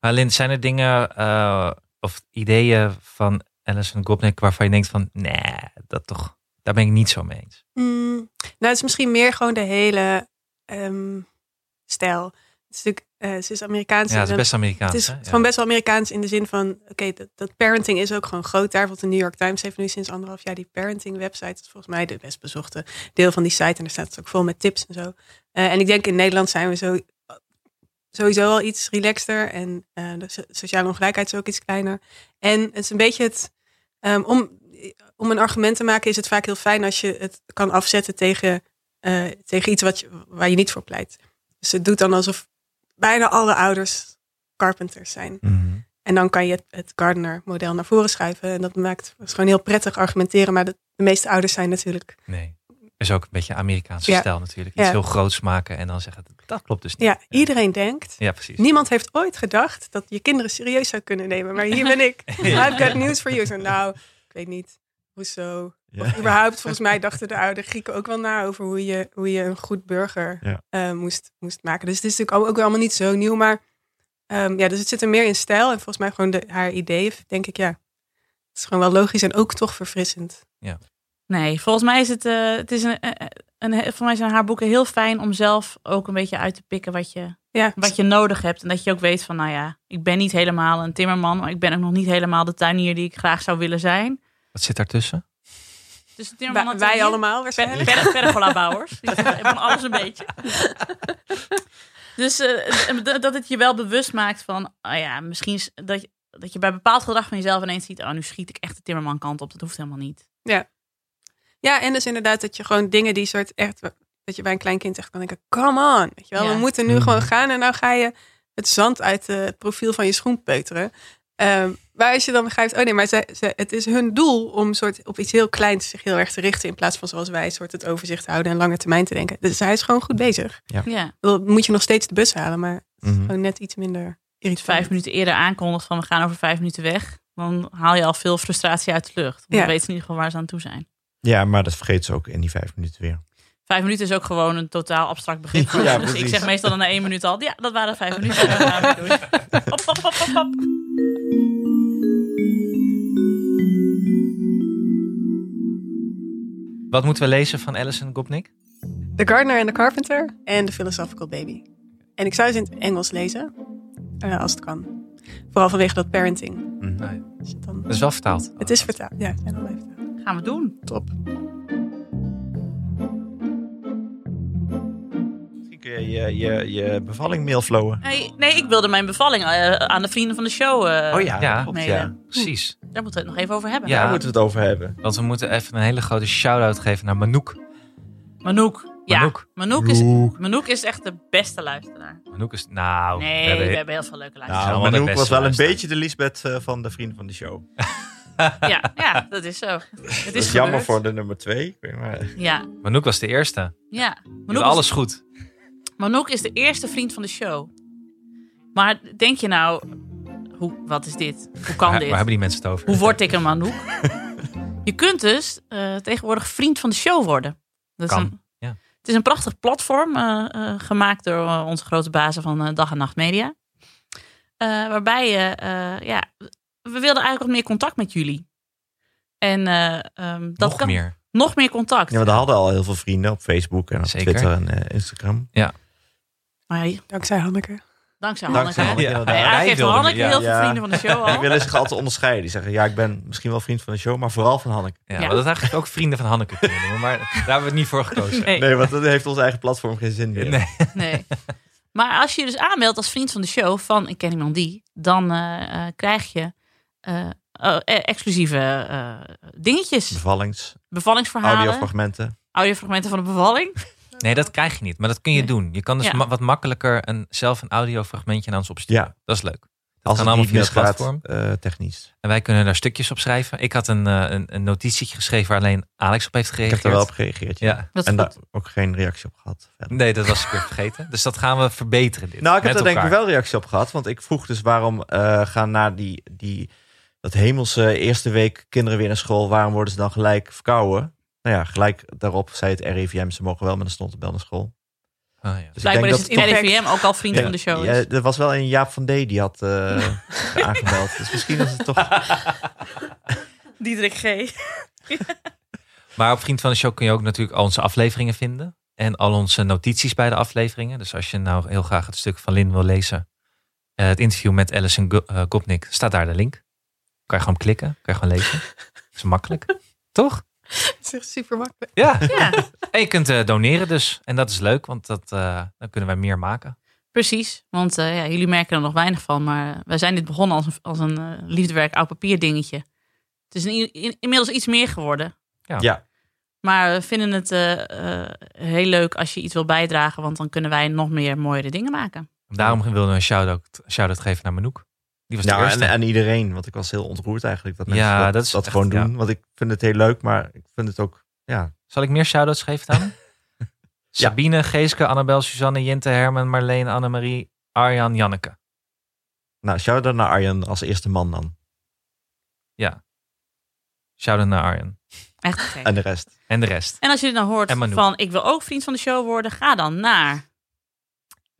Maar Lin, zijn er dingen eh, of ideeën van Alison Gopnik waarvan je denkt van, nee, dat toch, daar ben ik niet zo mee eens. Mm, nou, het is misschien meer gewoon de hele ehm, stijl. Het is natuurlijk, eh, ze is Amerikaans. Ja, het is best Amerikaans. Het is hè? Ja. gewoon best wel Amerikaans in de zin van, oké, dat, dat parenting is ook gewoon groot daar. Want de New York Times heeft nu sinds anderhalf jaar die parenting website. Dat is volgens mij de best bezochte deel van die site. En daar staat het ook vol met tips en zo. Eh, en ik denk in Nederland zijn we zo, sowieso al iets relaxter. En eh, de so- sociale ongelijkheid is ook iets kleiner. En het is een beetje het, ehm, om, om een argument te maken is het vaak heel fijn als je het kan afzetten tegen, eh, tegen iets wat je, waar je niet voor pleit. Dus het doet dan alsof bijna alle ouders carpenters zijn. En dan kan je het, het Gardner-model naar voren schuiven. En dat maakt het is gewoon heel prettig argumenteren. Maar de, de meeste ouders zijn natuurlijk. Nee. Is ook een beetje Amerikaanse Ja. stijl natuurlijk. Iets Ja. heel groots maken en dan zeggen, dat klopt dus niet. Ja, iedereen denkt. Ja, precies. Niemand heeft ooit gedacht dat je kinderen serieus zou kunnen nemen. Maar hier ben ik. (laughs) I've got news for you. Zo, nou, ik weet niet. Hoezo? Ja. Of überhaupt, volgens mij dachten de oude Grieken ook wel na over hoe je, hoe je een goed burger Ja. eh, moest, moest maken. Dus het is natuurlijk ook, allemaal niet zo nieuw. Maar ehm, ja, dus het zit er meer in stijl. En volgens mij gewoon de, haar ideeën, denk ik, ja. Het is gewoon wel logisch en ook toch verfrissend. Nee, volgens mij is het, eh, het is een, een, een, voor mij zijn haar boeken heel fijn om zelf ook een beetje uit te pikken wat je, Ja, wat je nodig hebt. En dat je ook weet van, nou ja, ik ben niet helemaal een timmerman, maar ik ben ook nog niet helemaal de tuinier die ik graag zou willen zijn. Wat zit daartussen? Dus de timmerman wij, en wij allemaal waarschijnlijk. per- Pergola-bouwers. (laughs) Die zeggen Van alles een beetje. Dus eh, dat het je wel bewust maakt van, oh ja, misschien is dat je, dat je bij bepaald gedrag van jezelf ineens ziet, oh, nu schiet ik echt de timmerman kant op. Dat hoeft helemaal niet. Ja, en dus inderdaad dat je gewoon dingen die soort echt, dat je bij een klein kind echt kan denken, come on, weet je wel, Ja. we moeten nu Mhm. gewoon gaan en nou ga je het zand uit eh, het profiel van je schoen peuteren. Ehm, maar als je dan begrijpt, oh nee, maar ze, ze, het is hun doel om soort op iets heel kleins zich heel erg te richten in plaats van zoals wij soort het overzicht houden en lange termijn te denken. Dus hij is gewoon goed bezig. Ja. Dan moet je nog steeds de bus halen, maar Mhm. gewoon net iets minder Als je irritant. vijf minuten eerder aankondigt van we gaan over vijf minuten weg, dan haal je al veel frustratie uit de lucht. Want Ja. Dan weten in ieder geval waar ze aan toe zijn. Ja, maar dat vergeet ze ook in die vijf minuten weer. Vijf minuten is ook gewoon een totaal abstract begrip. Ja, dus ik zeg meestal dan na één minuut al, ja, dat waren vijf minuten. En dan gaan we weer door. Hop, hop, hop, hop, hop. Wat moeten we lezen van Alison Gopnik? The Gardener and the Carpenter en The Philosophical Baby. En ik zou ze in het Engels lezen, eh, als het kan. Vooral vanwege dat parenting. Nee, Als je dan- dat is wel vertaald. Het is vertaald. Ja, het zijn al even vertaald. Gaan we doen. Top. Misschien kun je je, je, je bevalling mailflowen. Nee, nee, ik wilde mijn bevalling eh, aan de vrienden van de show. eh, Oh ja, Ja. Precies. Daar moeten we het nog even over hebben. Ja. Daar moeten we het over hebben. Want we moeten even een hele grote shout-out geven naar Manouk. Manouk. Ja, Manouk. Manouk is. Manouk is echt de beste luisteraar. Manouk is, nou... Nee, we hebben- we hebben heel veel leuke luisteraars. Nou, allemaal de Manouk was wel een luisteraars. beetje de Lisbeth eh, van de vrienden van de show. Ja, (laughs) ja, dat is zo. Het Dat is is jammer voor de nummer twee. Ik weet maar. Ja, Manouk was de eerste. ja. Manouk alles goed. Manouk is de eerste vriend van de show. Maar denk je nou, hoe, wat is dit? Hoe kan dit? waar hebben die mensen het over? Hoe word ik een Manouk? (laughs) je kunt dus eh, tegenwoordig vriend van de show worden. Dat is Kan, een, ja. Het is een prachtig platform, eh, eh, gemaakt door onze grote bazen van Dag en Nacht Media. Eh, waarbij je, eh, ja, we wilden eigenlijk wat meer contact met jullie. En eh, ehm, dat Nog kan meer. nog meer contact. Ja, we hadden al heel veel vrienden op Facebook en op Zeker. Twitter en eh, Instagram. Maar je- Dankzij Hanneke. dankzij Dankzij Hanneke. Hanneke. Nee, eigenlijk Wij heeft Hanneke heel ja. veel Ja. vrienden van de show (laughs) Die al. willen zich altijd onderscheiden. Die zeggen, ja, ik ben misschien wel vriend van de show, maar vooral van Hanneke. Ja, Ja. Hadden eigenlijk ook vrienden van Hanneke kunnen noemen, maar daar hebben we het niet voor gekozen. Nee. Nee, want dat heeft ons eigen platform geen zin meer. Nee. (laughs) Nee. Maar als je je dus aanmeldt als vriend van de show van Ik ken iemand die, dan eh, eh, krijg je eh, eh, exclusieve eh, dingetjes. Bevallings, Bevallingsverhalen, audiofragmenten. audiofragmenten van de bevalling. (laughs) nee, dat krijg je niet. Maar dat kun je Nee. doen. Je kan dus Ja. ma- wat makkelijker een, zelf een audiofragmentje naar ons opsturen. Ja, Dat is leuk. Dat als kan het allemaal niet via het platform. eh, technisch. En wij kunnen daar stukjes op schrijven. Ik had een, een, een notitietje geschreven waar alleen Alex op heeft Ik gereageerd. heb er wel op gereageerd. Ja. Ja. En goed. daar ook geen reactie op gehad. verder. Nee, dat was ik weer vergeten. Dus dat gaan we verbeteren. Dit, Nou, ik heb daar denk ik wel reactie op gehad. Want ik vroeg dus waarom eh, gaan na die, die, dat hemelse eerste week kinderen weer naar school. Waarom worden ze dan gelijk verkouden? Nou ja, gelijk daarop zei het RIVM, ze mogen wel met een snottebel naar school. ja. Dus ik Blijkbaar denk is dat het RIVM ook al vriend Ja, van de show Ja, is. er was wel een Jaap van D die had eh, (laughs) aangemeld. Dus misschien is het toch... (laughs) Diederik G. (laughs) Maar op Vriend van de Show kun je ook natuurlijk al onze afleveringen vinden. En al onze notities bij de afleveringen. Dus als je nou heel graag het stuk van Lin wil lezen. eh, het interview met Alison Go- eh, Gopnik, staat daar de link. Kan je gewoon klikken, kan je gewoon lezen. (laughs) is makkelijk, toch? Het is echt super makkelijk. Ja. Ja, (laughs) En je kunt eh, doneren dus. En dat is leuk, want dat, eh, dan kunnen wij meer maken. precies. Want eh, ja, jullie merken er nog weinig van. Maar wij zijn dit begonnen als een, als een eh, liefdewerk oud papier dingetje. Het is in, in- inmiddels iets meer geworden. Ja. Ja. Maar we vinden het heel leuk als je iets wil bijdragen. Want dan kunnen wij nog meer mooiere dingen maken. Daarom wilden we een shout-out, shout-out geven naar Manouk. Die was de Nou, eerste. en, en iedereen, want ik was heel ontroerd eigenlijk dat mensen Ja, dat, dat is dat echt, gewoon doen. ja. Want ik vind het heel leuk, maar ik vind het ook, ja, Zal ik meer shout-outs geven dan? (laughs) Sabine, Geeske, Annabel, Suzanne, Jente, Herman, Marleen, Annemarie, Arjan, Janneke. nou, shout-out naar Arjen als eerste man dan. Shout-out naar Arjan. Echt gek. En de rest. En de rest. En als je dan hoort En Manouk. van ik wil ook vriend van de show worden. Ga dan naar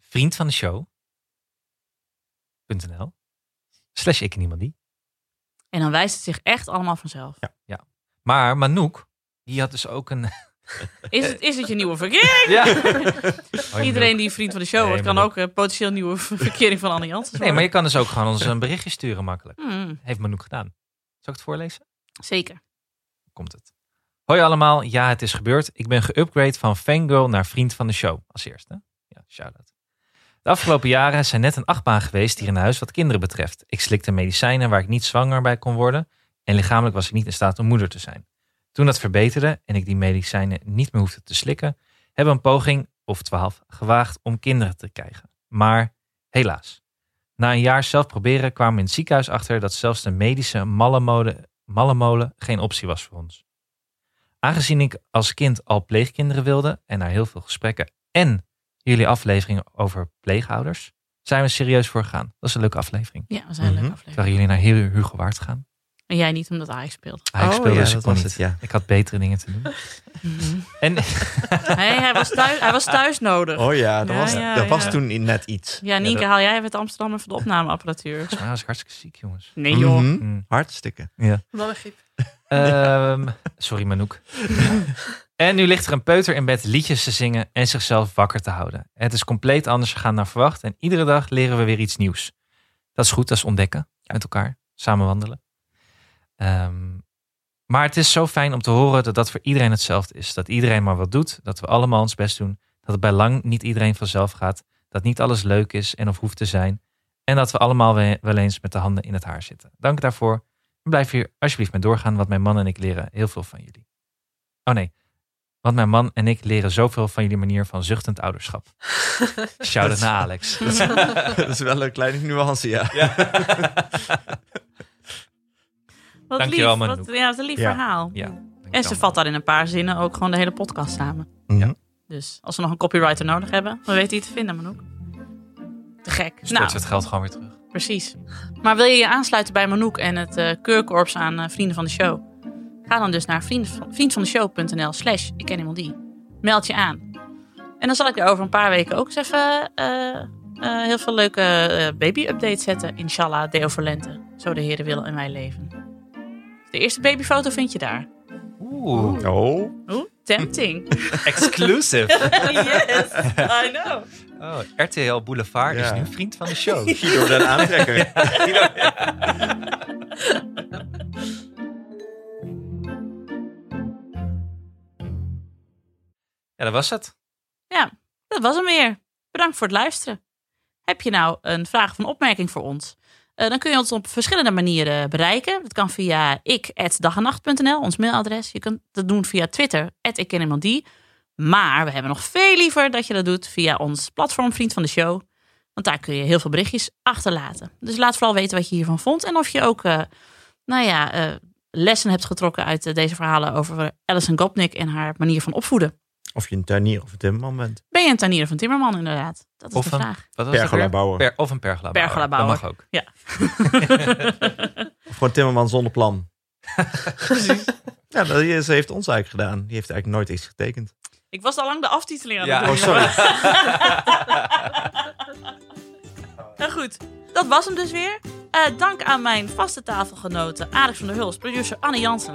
Vriend van de show.nl slash ik en niemand die. En dan wijst het zich echt allemaal vanzelf. Maar Manouk, die had dus ook een... Is het, is het je nieuwe verkeering? Ja. (laughs) Iedereen die vriend van de show Nee, wordt, kan ook eh, potentieel nieuwe ver- (laughs) verkering van Anne Janssens Nee, maar je kan dus ook gewoon ons een berichtje sturen makkelijk. Hmm, Heeft Manouk gedaan. Zal ik het voorlezen? zeker. Komt het. Hoi allemaal, ja het is gebeurd. Ik ben geüpgrade van fangirl naar vriend van de show. Als eerste. Ja, shout-out. De afgelopen jaren zijn net een achtbaan geweest hier in huis wat kinderen betreft. Ik slikte medicijnen waar ik niet zwanger bij kon worden. En lichamelijk was ik niet in staat om moeder te zijn. Toen dat verbeterde en ik die medicijnen niet meer hoefde te slikken, hebben we een poging, of twaalf, gewaagd om kinderen te krijgen. Maar helaas. Na een jaar zelf proberen kwamen we in het ziekenhuis achter dat zelfs de medische malle mode- malle molen geen optie was voor ons. Aangezien ik als kind al pleegkinderen wilde en naar heel veel gesprekken en jullie afleveringen over pleegouders, zijn we serieus voor gegaan. Dat is een leuke aflevering. Ja, we zijn een Mhm. leuke aflevering. Waren jullie naar Hugo Waard gaan? En jij niet, omdat Ajax speelt. Ah, ik Oh, speelde ja, dus dat was niet. het, ja. Ik had betere dingen te doen. Mhm. En (laughs) hij was thuis, hij was thuis nodig. Oh ja, dat Ja, was, ja, dat was ja. toen net iets. Ja, Nienke, dat- haal jij even het Amsterdam even de opnameapparatuur. mij was ik hartstikke ziek, jongens. Nee joh. Mhm. Mm. Hartstikke. Wat een griep. (laughs) Ehm, sorry Manouk. (laughs) en nu ligt er een peuter in bed liedjes te zingen en zichzelf wakker te houden. Het is compleet anders gegaan dan verwacht en iedere dag leren we weer iets nieuws. Dat is goed, dat is ontdekken met elkaar, samen wandelen. Ehm, maar het is zo fijn om te horen dat dat voor iedereen hetzelfde is. Dat iedereen maar wat doet, dat we allemaal ons best doen. Dat het bij lang niet iedereen vanzelf gaat. Dat niet alles leuk is en of hoeft te zijn. En dat we allemaal we- wel eens met de handen in het haar zitten. Dank daarvoor. Blijf hier alsjeblieft mee doorgaan, want mijn man en ik leren heel veel van jullie. Oh nee, want mijn man en ik leren zoveel van jullie manier van zuchtend ouderschap. (laughs) Shout-out naar Alex. (laughs) dat is wel een kleine nuance, ja. (laughs) Wat Dankjewel, lief. Manouk. Wat, ja, wat een lief Ja. verhaal. Ja, En ze vat daar in een paar zinnen ook gewoon de hele podcast samen. Mhm. Dus als we nog een copywriter nodig hebben, dan weet hij het te vinden, Manouk. Te gek. Stort Nou, ze het geld gewoon weer terug. precies. Maar wil je je aansluiten bij Manouk en het eh, keurkorps aan eh, Vrienden van de Show? Ga dan dus naar vriend, vriendvandeshow.nl slash ik ken iemand die. Meld je aan. En dan zal ik er over een paar weken ook eens even eh, eh, heel veel leuke eh, baby-updates zetten. Inshallah, deo voor lente. Zo de heren willen en wij leven. De eerste babyfoto vind je daar. Oeh, Oh. Oeh, tempting. (laughs) exclusive. (laughs) yes, I know. Oh, RTL Boulevard is Ja. nu vriend van de show. (laughs) Guido den aantrekker. Ja, dat was het. Dat was hem weer. Bedankt voor het luisteren. Heb je nou een vraag of een opmerking voor ons? Eh, dan kun je ons op verschillende manieren bereiken. Dat kan via ik@dagenacht.nl, ons mailadres. Je kunt dat doen via Twitter, ik. Maar we hebben nog veel liever dat je dat doet via ons platform Vriend van de Show. Want daar kun je heel veel berichtjes achterlaten. Dus laat vooral weten wat je hiervan vond. En of je ook, eh, nou ja, eh, lessen hebt getrokken uit deze verhalen over Alison Gopnik en haar manier van opvoeden. Of je een tuinier of een timmerman bent. Ben je een tuinier of een timmerman inderdaad? Dat is Of de een- vraag. Wat was het ook Pergola. Per, of een pergola bouwer. Pergola Dat bouwer. mag ook. Ja. (laughs) Of gewoon timmerman zonder plan. (laughs) Ja, dat is- ze heeft ons eigenlijk gedaan. Die heeft eigenlijk nooit iets getekend. Ik was al lang de aftiteling aan Ja. het doen. Oh, sorry. (laughs) Nou goed, dat was hem dus weer. Eh, dank aan mijn vaste tafelgenoten Alex van der Hulst, producer Anne Jansen.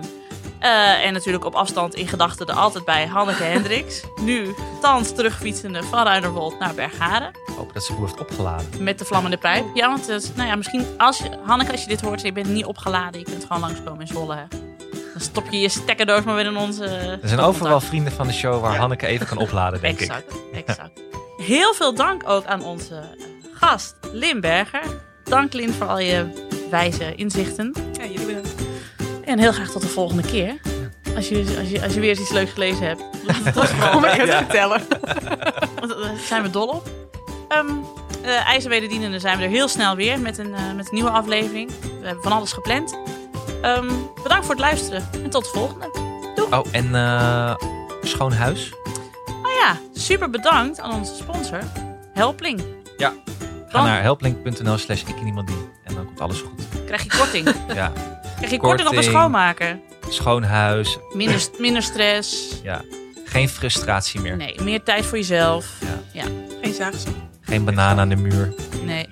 Eh, en natuurlijk op afstand in gedachten er altijd bij Hanneke Hendricks. Nu thans terugfietsende van Ruinerwold naar Bergharen. Ik hoop dat ze boel heeft opgeladen. Met de vlammende pijp. Ja, want eh, nou ja, misschien als je, Hanneke, als je dit hoort en je bent niet opgeladen, je kunt gewoon langskomen in Zwolle. Hè. Dan stop je je stekkerdoos maar weer in onze. Er zijn overal vrienden van de show waar Hanneke even kan opladen, denk ik. Exact, exact. Heel veel dank ook aan onze eh, gast Lin Berger. Dank Lin voor al je wijze inzichten. Ja, jullie bedankt. En heel graag tot de volgende keer. Als je, als je, als je weer eens iets leuks gelezen hebt, (laughs) laat het gewoon te vertellen. Want (laughs) Daar zijn we dol op. Eh IJzerwederdienende zijn we er heel snel weer met een, eh, met een nieuwe aflevering. We hebben van alles gepland. Ehm, bedankt voor het luisteren en tot de volgende. Oh, en eh, schoon huis. Oh ja, super bedankt aan onze sponsor, Helpling. Ga Dan- naar helplink.nl slash ik. En dan komt alles goed. Krijg je korting. (laughs) Ja, Krijg je korting op een schoonmaker. schoon huis. Minder, (laughs) minder stress. Ja, geen frustratie meer. Nee, meer tijd voor jezelf. Geen zaagsel. Geen banaan aan de muur. Nee.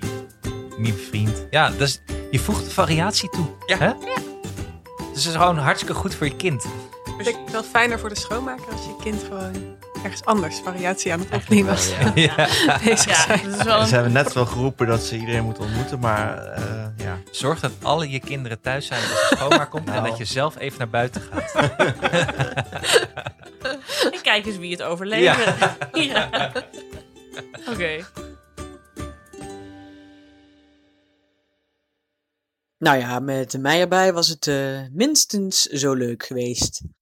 Nieuwe vriend. Ja, dus je voegt de variatie toe. Ja. Hè? Dus het is gewoon hartstikke goed voor je kind. Ik denk wel fijner voor de schoonmaker als je kind gewoon ergens anders variatie aan het opnemen was. (laughs) Ja. Bezig Ja, zijn. dat is wel Ze hebben net wel geroepen dat ze iedereen moeten ontmoeten, maar eh, ja. Zorg dat alle je kinderen thuis zijn als de schoonmaak komt. En Nou. dat je zelf even naar buiten gaat. (laughs) En kijk eens wie het overleven. Ja. (laughs) Oké. Nou ja, met mij erbij was het eh, minstens zo leuk geweest.